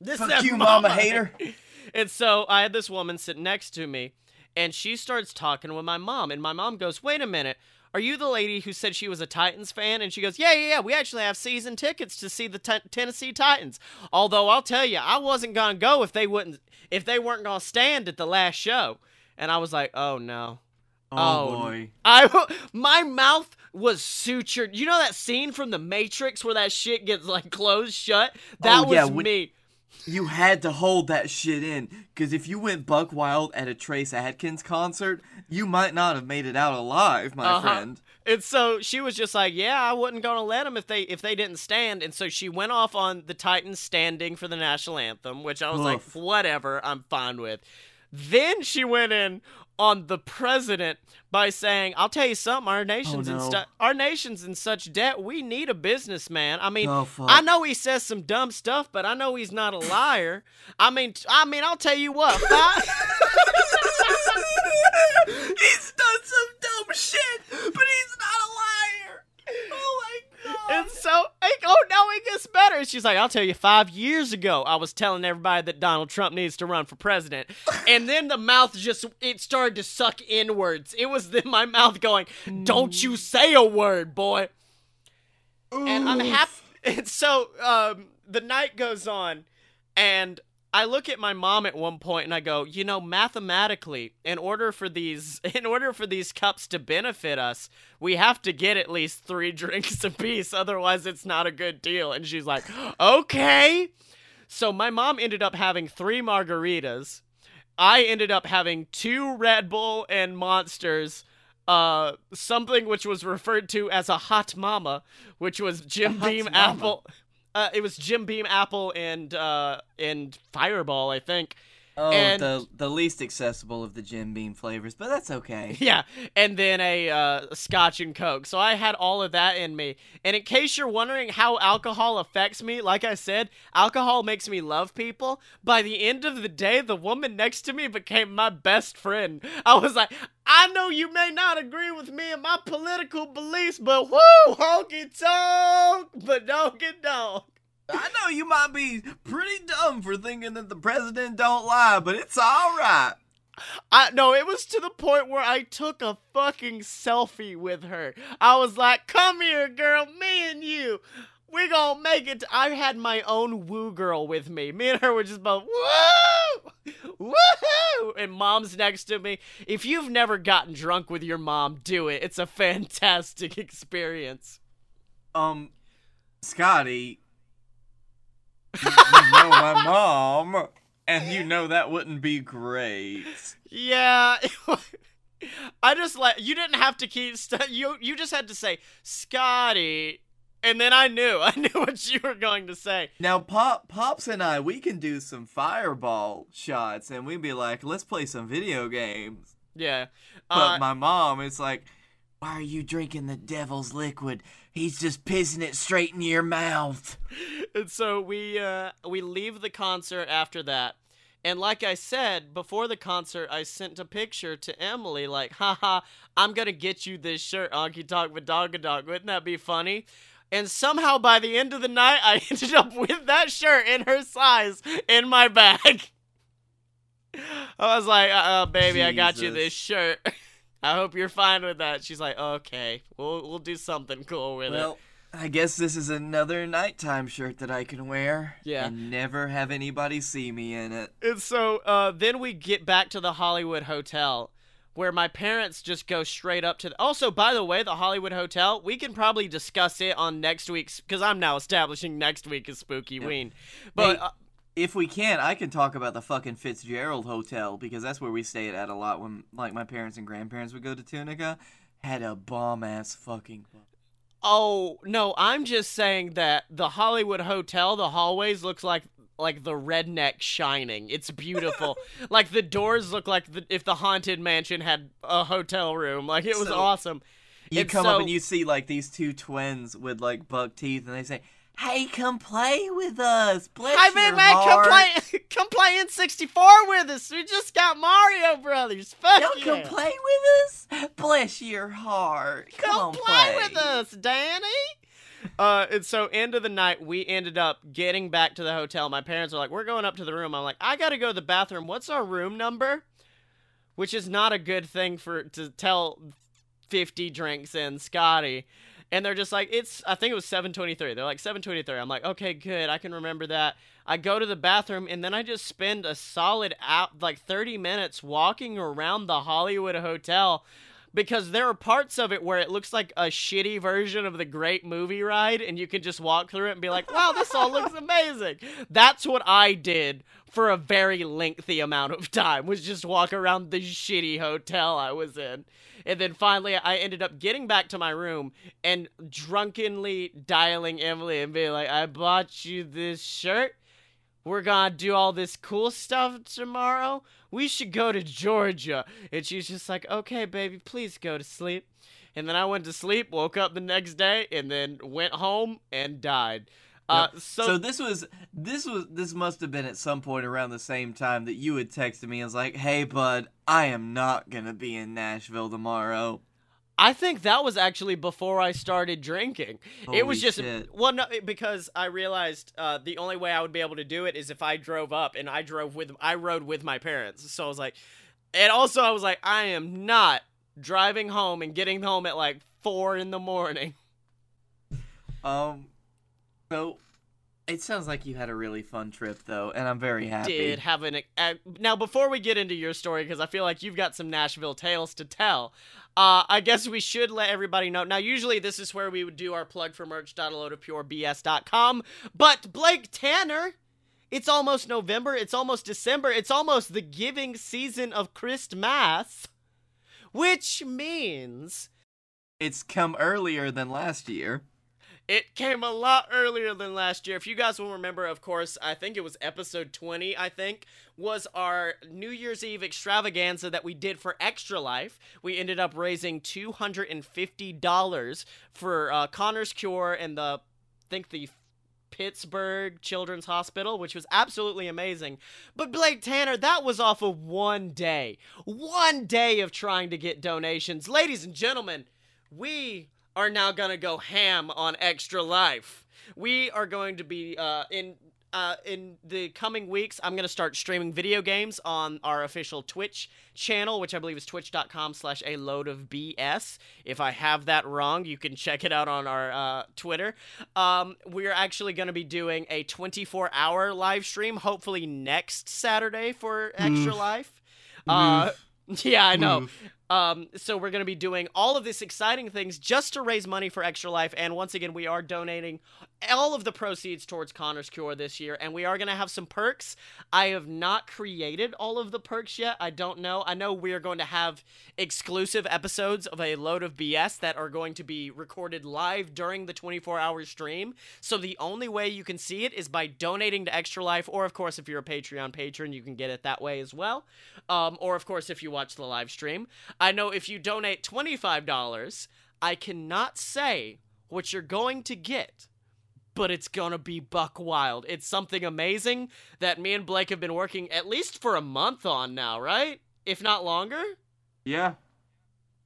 This Fuck is you, mama hater. And so I had this woman sit next to me, and she starts talking with my mom. And my mom goes, Wait a minute. Are you the lady who said she was a Titans fan? And she goes, Yeah, yeah, yeah. We actually have season tickets to see the t- Tennessee Titans. Although I'll tell you, I wasn't gonna go if they wouldn't, if they weren't gonna stand at the last show. And I was like, Oh no. Oh, Oh, boy. I my mouth was sutured. You know that scene from The Matrix where that shit gets like closed shut? That Oh, yeah, was when- me. You had to hold that shit in, because if you went buck wild at a Trace Adkins concert, you might not have made it out alive, my Uh-huh. friend. And so she was just like, "Yeah, I wasn't gonna let them if they if they didn't stand." And so she went off on the Titans standing for the national anthem, which I was like, "Whatever, I'm fine with." Then she went in on the president by saying, "I'll tell you something. Our oh, nation's in Oh, no. stu- our nation's in such debt. We need a businessman. I mean, Oh. I know he says some dumb stuff, but I know he's not a liar. I mean, t- I mean, I'll tell you what. He's done some dumb shit, but he's not a liar. Oh my And so, like, oh, now it gets better. She's like, I'll tell you, five years ago, I was telling everybody that Donald Trump needs to run for president. And then the mouth just, it started to suck inwards. It was then my mouth going, Don't you say a word, boy. And I'm happy. And so, um, the night goes on, and I look at my mom at one point and I go, you know, mathematically, in order for these in order for these cups to benefit us, we have to get at least 3 drinks apiece otherwise it's not a good deal. And she's like, "Okay." So my mom ended up having 3 margaritas. I ended up having 2 Red Bull and Monsters. Uh, something which was referred to as a hot mama, which was Jim Beam mama. apple. Uh, it was Jim Beam apple and uh and Fireball, I think. Oh, And- the the least accessible of the Jim Beam flavors, but that's okay. Yeah, and then a uh, Scotch and Coke. So I had all of that in me. And in case you're wondering how alcohol affects me, like I said, alcohol makes me love people. By the end of the day, the woman next to me became my best friend. I was like, I know you may not agree with me and my political beliefs, but whoo, honky tonk, but don't get donk. I know you might be pretty dumb for thinking that the president don't lie, but it's all right. I no, it was to the point where I took a fucking selfie with her. I was like, "Come here, girl, me and you. We gonna make it." I had my own woo girl with me. Me and her were just both woo, woohoo, and mom's next to me. If you've never gotten drunk with your mom, do it. It's a fantastic experience. Um, Scottye, you, you know my mom, and you know that wouldn't be great. Yeah. I just like you didn't have to keep st- you you just had to say Scottye and then I knew. I knew what you were going to say. Now, Pop, Pops and I, we can do some fireball shots, and we'd be like, let's play some video games. Yeah. But Uh, my mom, is like, why are you drinking the devil's liquid? He's just pissing it straight in your mouth. and so we uh we leave the concert after that And like I said, before the concert, I sent a picture to Emily, like, haha, I'm gonna get you this shirt, Anki Talk with Dog. Wouldn't that be funny? And somehow by the end of the night, I ended up with that shirt in her size in my bag. I was like, uh, baby, I got you this shirt. I hope you're fine with that. She's like, okay, we'll we'll do something cool with Well, it. I guess this is another nighttime shirt that I can wear. Yeah. And never have anybody see me in it. And so uh, then we get back to the Hollywood Hotel, where my parents just go straight up to. The- also, by the way, the Hollywood Hotel, we can probably discuss it on next week's because I'm now establishing next week is Spooky Ween. But Hey, uh, If we can, I can talk about the fucking Fitzgerald Hotel because that's where we stayed at a lot when, like, my parents and grandparents would go to Tunica. Had a bomb ass fucking. oh no, I'm just saying that the Hollywood Hotel, the hallways looks like like the redneck shining. It's beautiful. like the doors look like the, if the haunted mansion had a hotel room. Like it was So- awesome. You come so- up and you see like these two twins with like buck teeth, and they say, "Hey, come play with us." Bless Hi, your man, man, come play, come play in 64 with us. We just got Mario Brothers. Fuck Y'all yeah. come play with us. Bless your heart. Come, Come on, play with us, Danny. Uh, and so end of the night, we ended up getting back to the hotel. My parents were like, "We're going up to the room." I'm like, "I gotta go to the bathroom. What's our room number?" Which is not a good thing for to tell 50 drinks in Scottye. And they're just like, it's, I think it was 723. They're like, 723. I'm like, okay, good. I can remember that. I go to the bathroom and then I just spend a solid out, like 30 minutes walking around the Hollywood Hotel because there are parts of it where it looks like a shitty version of the great movie ride and you can just walk through it and be like, wow, this all looks amazing. That's what I did for a very lengthy amount of time was just walk around the shitty hotel I was in. And then finally I ended up getting back to my room and drunkenly dialing Emily and being like, I bought you this shirt. We're gonna do all this cool stuff tomorrow. We should go to Georgia. And she's just like, okay, baby, please go to sleep. And then I went to sleep, woke up the next day, and then went home and died. Uh, so, So, this was this was this must have been at some point around the same time that you had texted me and was like, "Hey, bud, I am not gonna be in Nashville tomorrow." I think that was actually before I started drinking. it was just shit. well, no, because I realized uh, the only way I would be able to do it is if I drove up and I drove with I rode with my parents. So I was like, and also I was like, I am not driving home and getting home at like four in the morning. Um, so it sounds like you had a really fun trip though, and I'm very happy. Did have an uh, now before we get into your story because I feel like you've got some Nashville tales to tell. Uh, I guess we should let everybody know. Now, usually this is where we would do our plug for merch.aloadofpurebs.com, but Blake Tanner, it's almost November, it's almost December, it's almost the giving season of Christmas, which means It's come earlier than last year. It came a lot earlier than last year. If you guys will remember, of course, I think it was episode 20, I think, was our New Year's Eve extravaganza that we did for Extra Life. We ended up raising $250 for uh, Connor's Cure and the, I think the Pittsburgh Children's Hospital, which was absolutely amazing. But Blake Tanner, that was off of one day. One day of trying to get donations. Ladies and gentlemen, we are now going to go ham on Extra Life. We are going to be uh, in uh, in the coming weeks, I'm going to start streaming video games on our official Twitch channel, which I believe is twitch.com slash a load of BS. If I have that wrong, you can check it out on our uh, Twitter. Um, we're actually going to be doing a 24 hour live stream, hopefully next Saturday for Extra Life. Uh, yeah, I know. Um, so we're going to be doing all of this exciting things just to raise money for Extra Life, and once again, we are donating all of the proceeds towards Connor's Cure this year, and we are going to have some perks. I have not created all of the perks yet. I don't know. I know we are going to have exclusive episodes of a load of BS that are going to be recorded live during the 24-hour stream. So the only way you can see it is by donating to Extra Life, or of course, if you're a Patreon patron, you can get it that way as well. Um, or of course, if you watch the live stream. I know if you donate $25, I cannot say what you're going to get but it's gonna be buck wild. It's something amazing that me and Blake have been working at least for a month on now, right? If not longer. Yeah.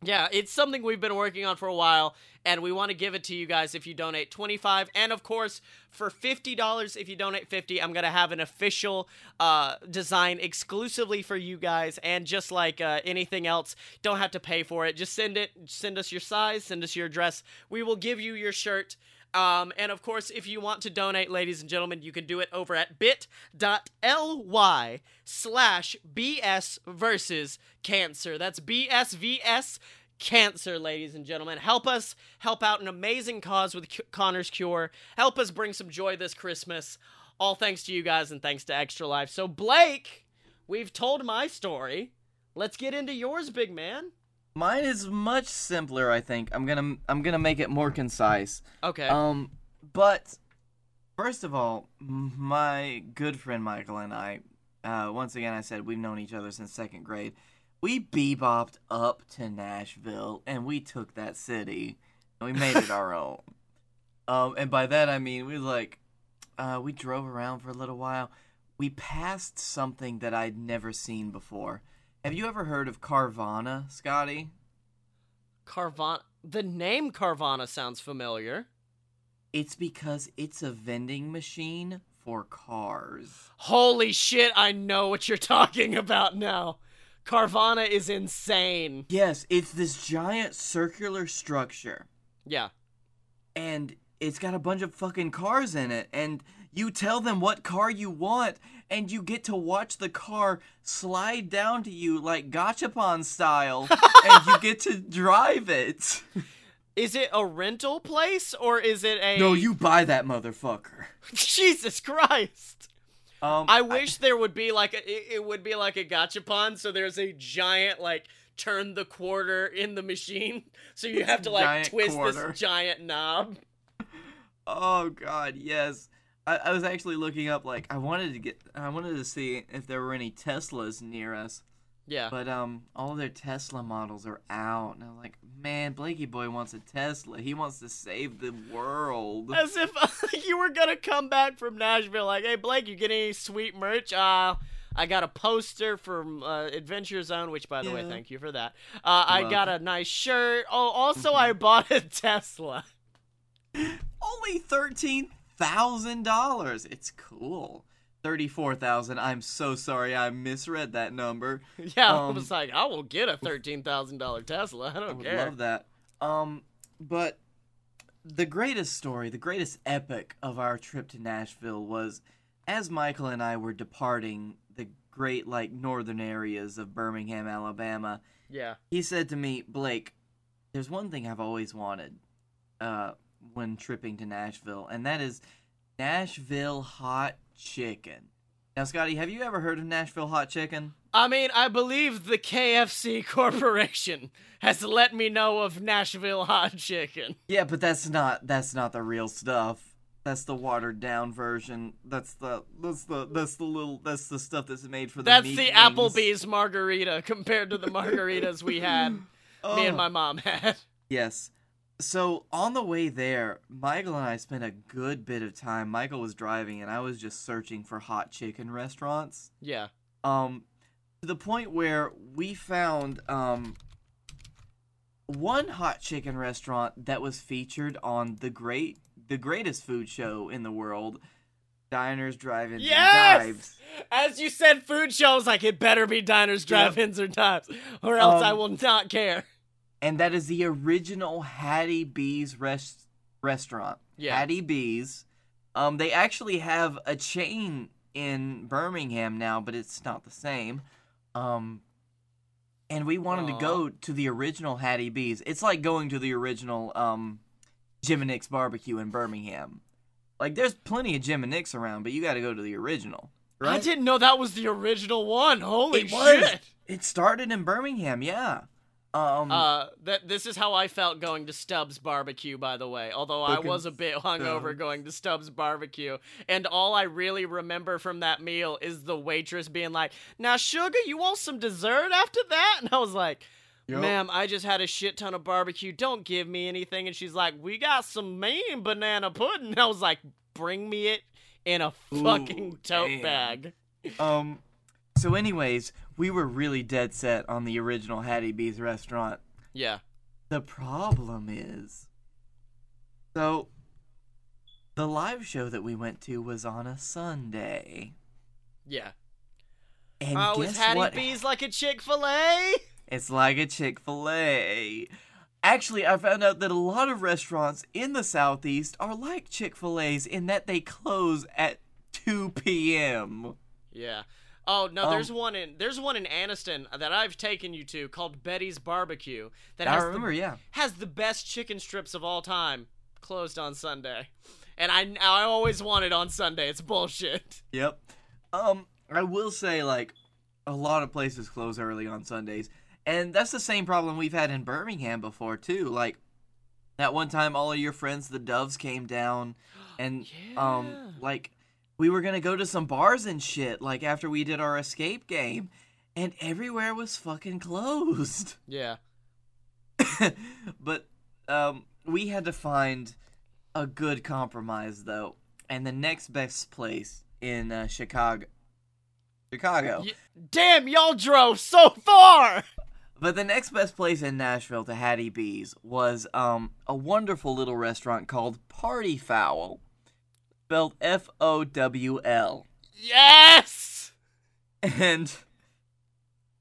Yeah, it's something we've been working on for a while, and we want to give it to you guys if you donate 25 and of course for $50 if you donate 50 i'm gonna have an official uh, design exclusively for you guys and just like uh, anything else don't have to pay for it just send it send us your size send us your address we will give you your shirt um, and of course, if you want to donate, ladies and gentlemen, you can do it over at bit.ly slash BS versus cancer. That's BSVS cancer, ladies and gentlemen. Help us help out an amazing cause with Connor's Cure. Help us bring some joy this Christmas. All thanks to you guys and thanks to Extra Life. So, Blake, we've told my story. Let's get into yours, big man. Mine is much simpler, I think. I'm gonna I'm gonna make it more concise. Okay. Um, but first of all, my good friend Michael and I, uh, once again, I said we've known each other since second grade. We bebopped up to Nashville and we took that city and we made it our own. Um, and by that I mean we like, uh, we drove around for a little while. We passed something that I'd never seen before. Have you ever heard of Carvana, Scottye? Carvana. The name Carvana sounds familiar. It's because it's a vending machine for cars. Holy shit, I know what you're talking about now. Carvana is insane. Yes, it's this giant circular structure. Yeah. And it's got a bunch of fucking cars in it. And you tell them what car you want, and you get to watch the car slide down to you like Gachapon style, and you get to drive it. Is it a rental place or is it a? No, you buy that motherfucker. Jesus Christ! Um, I wish I... there would be like a, it, would be like a gachapon. So there's a giant like turn the quarter in the machine, so you have to like twist quarter. this giant knob. Oh God, yes. I, I was actually looking up like I wanted to get I wanted to see if there were any Teslas near us. Yeah. But um, all their Tesla models are out, and I'm like, man, Blakey boy wants a Tesla. He wants to save the world. As if you were gonna come back from Nashville, like, hey Blake, you get any sweet merch? Uh, I got a poster from uh, Adventure Zone, which by the yeah. way, thank you for that. Uh, I got a nice shirt. Oh, also I bought a Tesla. Only thirteen thousand dollars. It's cool. Thirty-four thousand. I'm so sorry, I misread that number. Yeah, um, I was like, I will get a thirteen thousand dollar Tesla. I don't I care. Love that. Um, but the greatest story, the greatest epic of our trip to Nashville was as Michael and I were departing the great like northern areas of Birmingham, Alabama. Yeah. He said to me, Blake, there's one thing I've always wanted. Uh, when tripping to Nashville, and that is Nashville hot chicken. Now, Scottye, have you ever heard of Nashville hot chicken? I mean, I believe the KFC Corporation has let me know of Nashville hot chicken. Yeah, but that's not that's not the real stuff. That's the watered down version. That's the that's the that's the little that's the stuff that's made for the. That's the Applebee's margarita compared to the margaritas we had. oh. Me and oh. my mom had. Yes, so on the way there, Michael and I spent a good bit of time. Michael was driving, and I was just searching for hot chicken restaurants. Yeah. Um, to the point where we found um one hot chicken restaurant that was featured on the great, the greatest food show in the world, Diners, Drive-ins, yes! and Dives. As you said, food shows like it better be Diners, Drive-ins, yep. or Dives, or else um, I will not care and that is the original Hattie B's rest- restaurant. Yeah. Hattie B's. Um, they actually have a chain in Birmingham now, but it's not the same. Um, and we wanted Aww. to go to the original Hattie B's. It's like going to the original um, Jim and Nick's barbecue in Birmingham. Like, there's plenty of Jim and Nick's around, but you got to go to the original. Right? I didn't know that was the original one. Holy it shit! Was. It started in Birmingham, yeah. Um, uh, that this is how I felt going to Stubbs Barbecue. By the way, although I was a bit hungover going to Stubbs Barbecue, and all I really remember from that meal is the waitress being like, "Now, sugar, you want some dessert after that?" And I was like, Yup. Ma'am, I just had a shit ton of barbecue. Don't give me anything. And she's like, We got some mean banana pudding. And I was like, Bring me it in a Ooh, fucking tote damn. bag. Um. So, anyways, we were really dead set on the original Hattie B's restaurant. Yeah. The problem is, so the live show that we went to was on a Sunday, Yeah. and Oh, guess is Hattie what? B's like a Chick fil A? It's like a Chick Fil A. Actually, I found out that a lot of restaurants in the southeast are like Chick Fil A's in that they close at 2 p.m. Yeah. Oh no, Um, there's one in there's one in Anniston that I've taken you to called Betty's Barbecue that I has remember, the, yeah. has the best chicken strips of all time. Closed on Sunday, and I I always wanted on Sunday. It's bullshit. Yep. Um, I will say like a lot of places close early on Sundays, and that's the same problem we've had in Birmingham before too. Like that one time, all of your friends, the Doves, came down, and Yeah. um, like we were gonna go to some bars and shit. Like after we did our escape game, and everywhere was fucking closed. Yeah. but um, we had to find a good compromise though, and the next best place in uh, Chicago, Chicago. Y- Damn, y'all drove so far. But the next best place in Nashville to Hattie B's was um a wonderful little restaurant called Party Fowl, spelled F O W L. Yes. And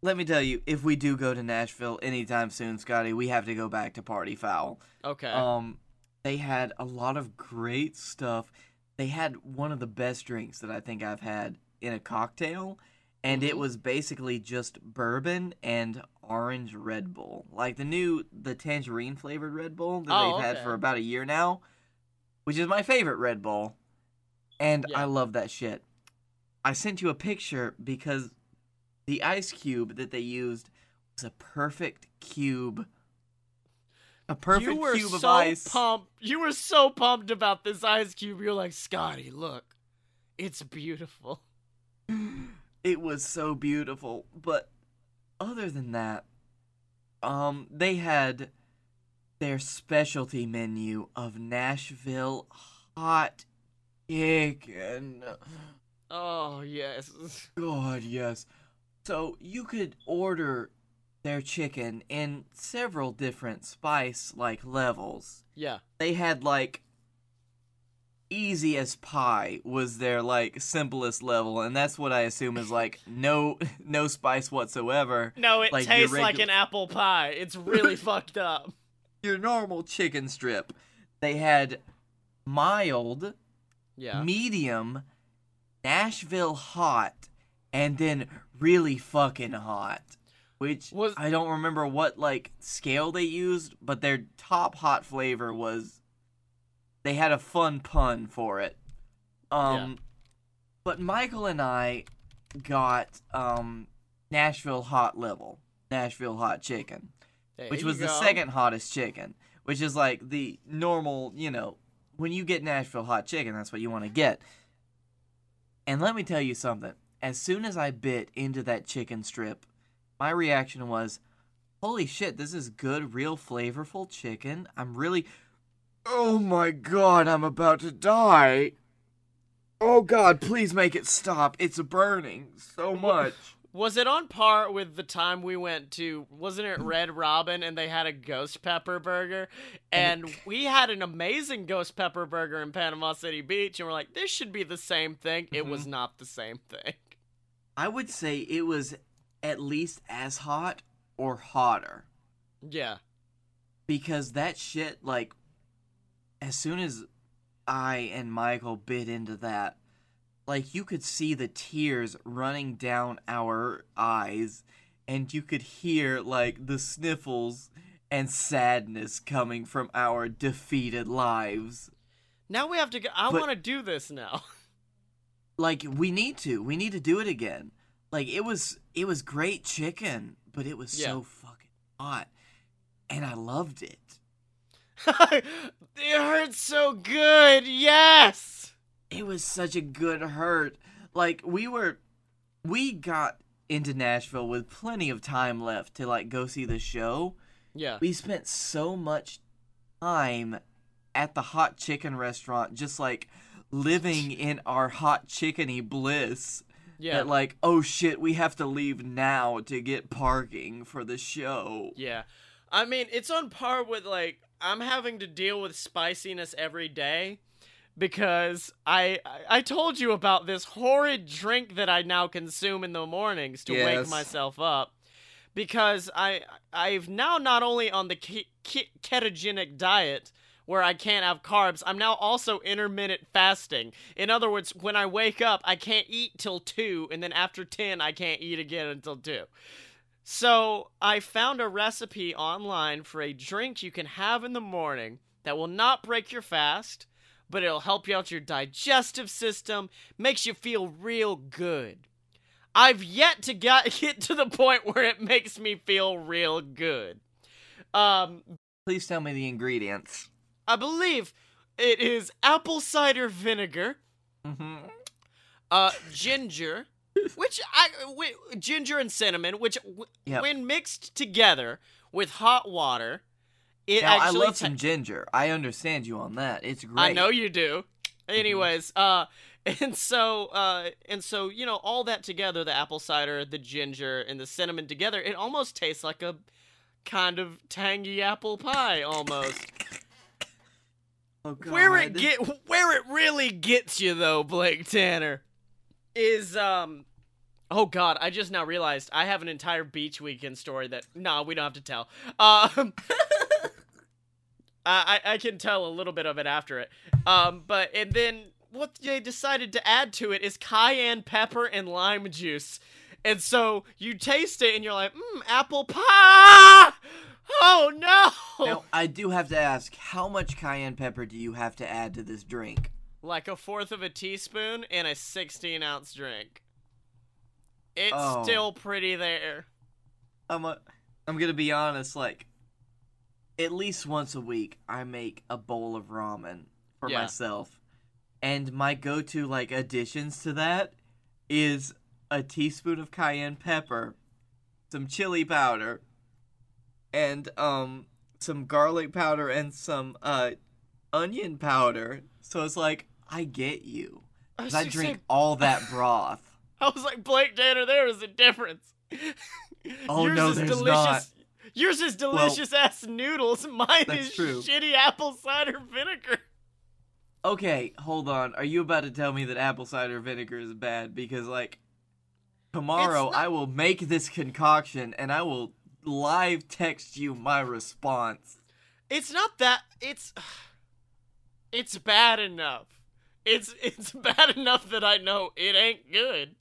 let me tell you, if we do go to Nashville anytime soon, Scottye, we have to go back to Party Fowl. Okay. Um, they had a lot of great stuff. They had one of the best drinks that I think I've had in a cocktail, and it Mhm. was basically just bourbon and orange Red Bull, like the new the tangerine flavored Red Bull that Oh, they've had for about a year now, which is my favorite Red Bull, and Yeah. I love that shit. I sent you a picture because the ice cube that they used was a perfect cube. A perfect you were cube so of ice. pumped. You were so pumped about this ice cube. You're like, Scottye, look, it's beautiful. It was so beautiful. But other than that, um, they had their specialty menu of Nashville hot chicken. Uh, oh yes. God, yes. So you could order their chicken in several different spice like levels. Yeah. They had like easy as pie was their like simplest level and that's what I assume is like no no spice whatsoever. No, it Like tastes like an apple pie. It's really fucked up. Your normal chicken strip. They had mild, Yeah. medium, Nashville hot, and then really fucking hot. Which Was- I don't remember what like scale they used, but their top hot flavor was they had a fun pun for it. Um but Michael and I got um Nashville hot level, Nashville hot chicken There which was the second hottest chicken, which is like the normal, you know, when you get Nashville hot chicken, that's what you want to get. And let me tell you something. As soon as I bit into that chicken strip, my reaction was, "Holy shit, this is good, real flavorful chicken. I'm really Oh my god, I'm about to die. Oh god, please make it stop. It's burning so much. Was it on par with the time we went to? Wasn't it Red Robin and they had a ghost pepper burger? And we had an amazing ghost pepper burger in Panama City Beach, and we're like, this should be the same thing. It mm-hmm. was not the same thing. I would say it was at least as hot or hotter. Yeah. because that shit like as soon as I and Michael bit into that like you could see the tears running down our eyes and you could hear like the sniffles and sadness coming from our defeated lives Now we have to go. I want to do this now. like we need to we need to do it again like it was it was great chicken but it was Yeah. so fucking hot and I loved it it hurts so good. Yes. It was such a good hurt. Like we were, we got into Nashville with plenty of time left to like go see the show, Yeah. we spent so much time at the hot chicken restaurant just like living in our hot chickeny bliss Yeah. that like oh shit we have to leave now to get parking for the show Yeah. I mean, it's on par with like I'm having to deal with spiciness every day because I I- told you about this horrid drink that I now consume in the mornings to wake myself up because I I've now not only on the ke- ke- ketogenic diet where I can't have carbs, I'm now also intermittent fasting. In other words, when I wake up, I can't eat till 2 and then after 10 I can't eat again until 2. So I found a recipe online for a drink you can have in the morning that will not break your fast, but it'll help you out your digestive system, makes you feel real good. I've yet to get, get to the point where it makes me feel real good. Um, please tell me the ingredients I believe it is apple cider vinegar, mm-hmm. uh, ginger, which I wi- ginger and cinnamon, which w- Yep. when mixed together with hot water, it now i love ta- some ginger i understand you on that it's great I know you do. Anyways, uh and so uh and so you know all that together the apple cider, the ginger and the cinnamon together, it almost tastes like a kind of tangy apple pie almost. oh, God. where it get where it really gets you though, Blake Tanner, is um Oh God! I just now realized I have an entire beach weekend story that nah, we don't have to tell. Um, I I I can tell a little bit of it after it. Um, but and then what they decided to add to it is cayenne pepper and lime juice, and so you taste it and you're like, mmm, apple pie. Oh no! now i do have to ask how much cayenne pepper do you have to add to this drink like a fourth of a teaspoon in a 16 ounce drink. It's Oh. still pretty there. I'm a, I'm gonna be honest. Like, at least once a week, I make a bowl of ramen for Yeah. myself, and my go-to like additions to that is a teaspoon of cayenne pepper, some chili powder, and um some garlic powder and some uh onion powder. So it's like I get you. I 'Cause was I drink all that broth. I was like, Blake Tanner, there is a difference. Oh, Yours no, is there's delicious. not. Yours is delicious ass noodles. Mine is true. shitty apple cider vinegar. Okay, hold on. Are you about to tell me that apple cider vinegar is bad? Because, like, tomorrow not- I will make this concoction and I will live text you my response. It's not that. It's. It's bad enough. It's it's bad enough that I know it ain't good,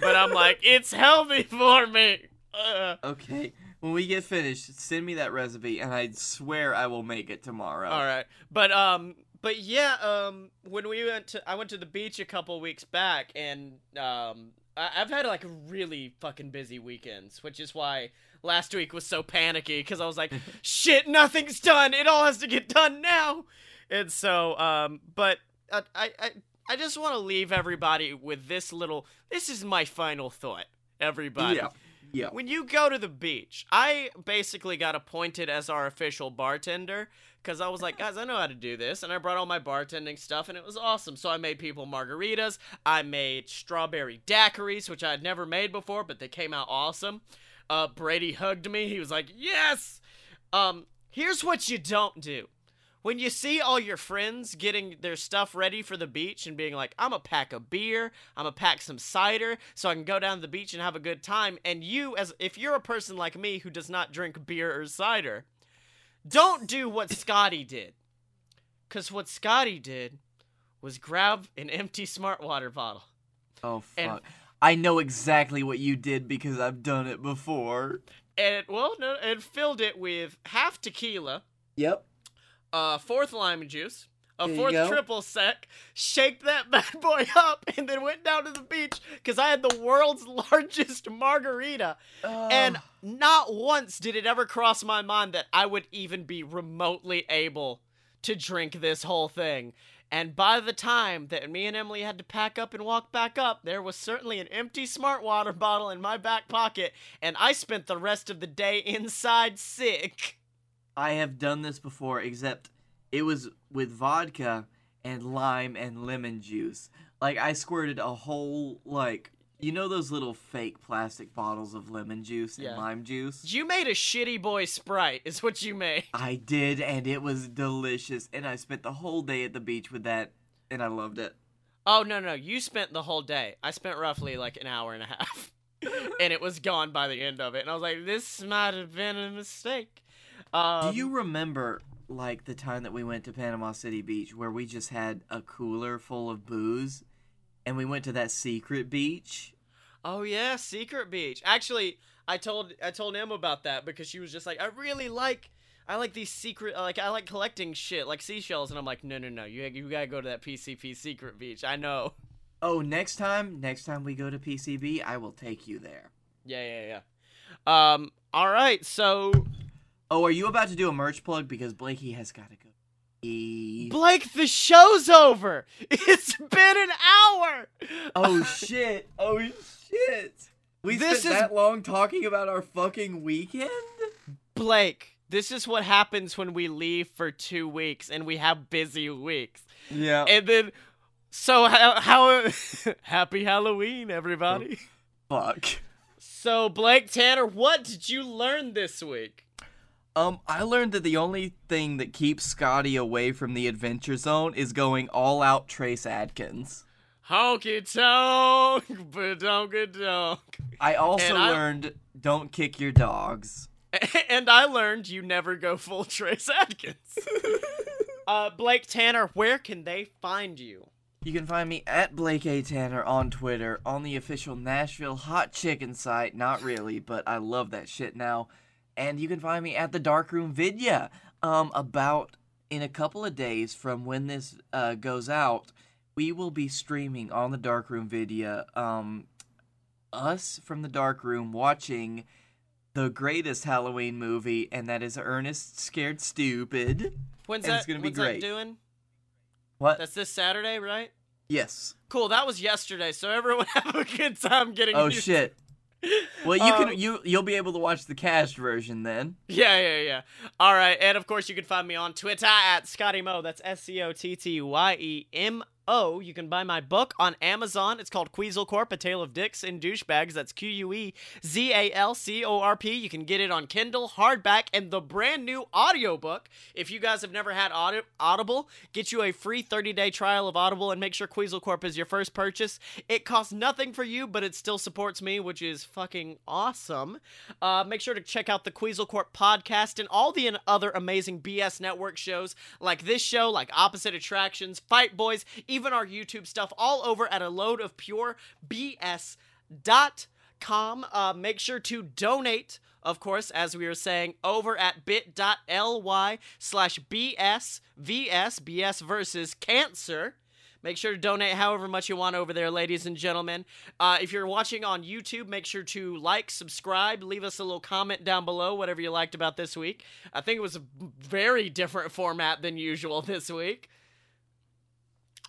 but I'm like, it's healthy for me. Uh, Okay, when we get finished, send me that recipe and I swear I will make it tomorrow. All right, but um, but yeah, um, when we went to, I went to the beach a couple weeks back, and um, I, I've had like really fucking busy weekends, which is why last week was so panicky because I was like, shit, nothing's done. It all has to get done now, and so um, but uh, I I I just want to leave everybody with this little. This is my final thought, everybody Yeah. Yeah. when you go to the beach, I basically got appointed as our official bartender because I was like, guys, I know how to do this. And I brought all my bartending stuff, and it was awesome. So I made people margaritas. I made strawberry daiquiris, which I had never made before, but they came out awesome. Uh, Brady hugged me. He was like, yes. Um, here's what you don't do. When you see all your friends getting their stuff ready for the beach and being like, I'm gonna pack a beer, I'm gonna pack some cider so I can go down to the beach and have a good time, and you, as if you're a person like me who does not drink beer or cider, don't do what Scottye did. Because what Scottye did was grab an empty smart water bottle. Oh, fuck. And- I know exactly what you did because I've done it before. And, well, no, and filled it with half tequila, Yep. A fourth lime juice, a fourth triple sec, shake that bad boy up, and then went down to the beach because I had the world's largest margarita. And not once did it ever cross my mind that I would even be remotely able to drink this whole thing. And by the time that me and Emily had to pack up and walk back up, there was certainly an empty smart water bottle in my back pocket, and I spent the rest of the day inside sick. I have done this before, except it was with vodka and lime and lemon juice. Like I squirted a whole like you know those little fake plastic bottles of lemon juice and Yeah. lime juice? You made a shitty boy Sprite, is what you made. I did and it was delicious and I spent the whole day at the beach with that and I loved it. Oh, no, no, you spent the whole day. I spent roughly like an hour and a half. and it was gone by the end of it. And I was like, this might have been a mistake. Um, Do you remember like the time that we went to Panama City Beach where we just had a cooler full of booze and we went to that secret beach? Oh yeah, Secret Beach. Actually, I told I told Em about that because she was just like, I really like I like these secret like I like collecting shit like seashells and I'm like, no no no, you you gotta go to that PCB Secret Beach. I know. Oh, next time, next time we go to PCB, I will take you there. Yeah yeah yeah. Um. All right. So Oh, are you about to do a merch plug because Blakey has got to go? Blake, the show's over. It's been an hour. Oh shit! Oh shit! We This spent is- that long talking about our fucking weekend. Blake, this is what happens when we leave for two weeks and we have busy weeks. Yeah. And then, so how, how happy Halloween, everybody. Fuck. So, Blake Tanner, what did you learn this week? Um, I learned that the only thing that keeps Scottye away from the Adventure Zone is going all out Trace Adkins. Honky tonk, but don't get donk. I also I- learned don't kick your dogs. And I learned you never go full Trace Adkins. uh, Blake Tanner, where can they find you? You can find me at Blake A. Tanner on Twitter, on the official Nashville Hot Chicken site. Not really, but I love that shit now. And you can find me at the Darkroom Vidya. Um, about in a couple of days from when this uh, goes out, we will be streaming on the Darkroom Vidya. Um, us from the Darkroom watching the greatest Halloween movie, and that is Ernest Scared Stupid. When's And that? it's gonna be great. doing? What? That's this Saturday, right? yes. Cool. That was yesterday. So everyone have a good time getting. Oh shit. Well, you Um, can you you'll be able to watch the cast version then. Yeah, yeah, yeah. All right, and of course you can find me on Twitter at Scottyemo. That's S C O T T Y E M O. You can buy my book on Amazon. It's called Quezal Corp: A Tale of Dicks and Douchebags. That's Q U E Z A L C O R P. You can get it on Kindle, hardback, and the brand new audiobook. If you guys have never had Audi- Audible, get you a free 30-day trial of Audible and make sure Quezal Corp is your first purchase. It costs nothing for you, but it still supports me, which is fucking awesome. Uh, make sure to check out the Quezal Corp podcast and all the other amazing BS Network shows like this show, like Opposite Attractions, Fight Boys, even our YouTube stuff, all over at a load of pure BS dot com. Uh, make sure to donate, of course, as we were saying, over at bit.ly slash BS VS BS versus cancer. Make sure to donate however much you want over there, ladies and gentlemen. Uh, if you're watching on YouTube, make sure to like, subscribe, leave us a little comment down below, whatever you liked about this week. I think it was a very different format than usual this week.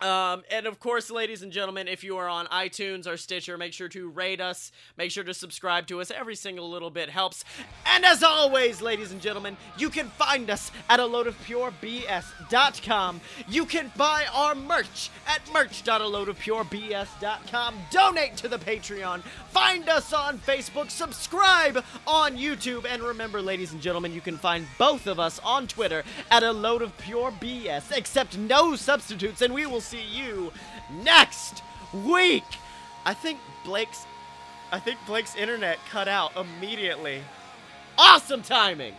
Um, and of course, ladies and gentlemen, if you are on iTunes or Stitcher, make sure to rate us. Make sure to subscribe to us. Every single little bit helps. And as always, ladies and gentlemen, you can find us at a load of purebs.com. You can buy our merch at merch.aloadofpurebs.com. Donate to the Patreon. Find us on Facebook. Subscribe on YouTube. And remember, ladies and gentlemen, you can find both of us on Twitter at a load of pure BS. Accept no substitutes, and we will see you next week. I think Blake's I think Blake's internet cut out immediately. Awesome timing.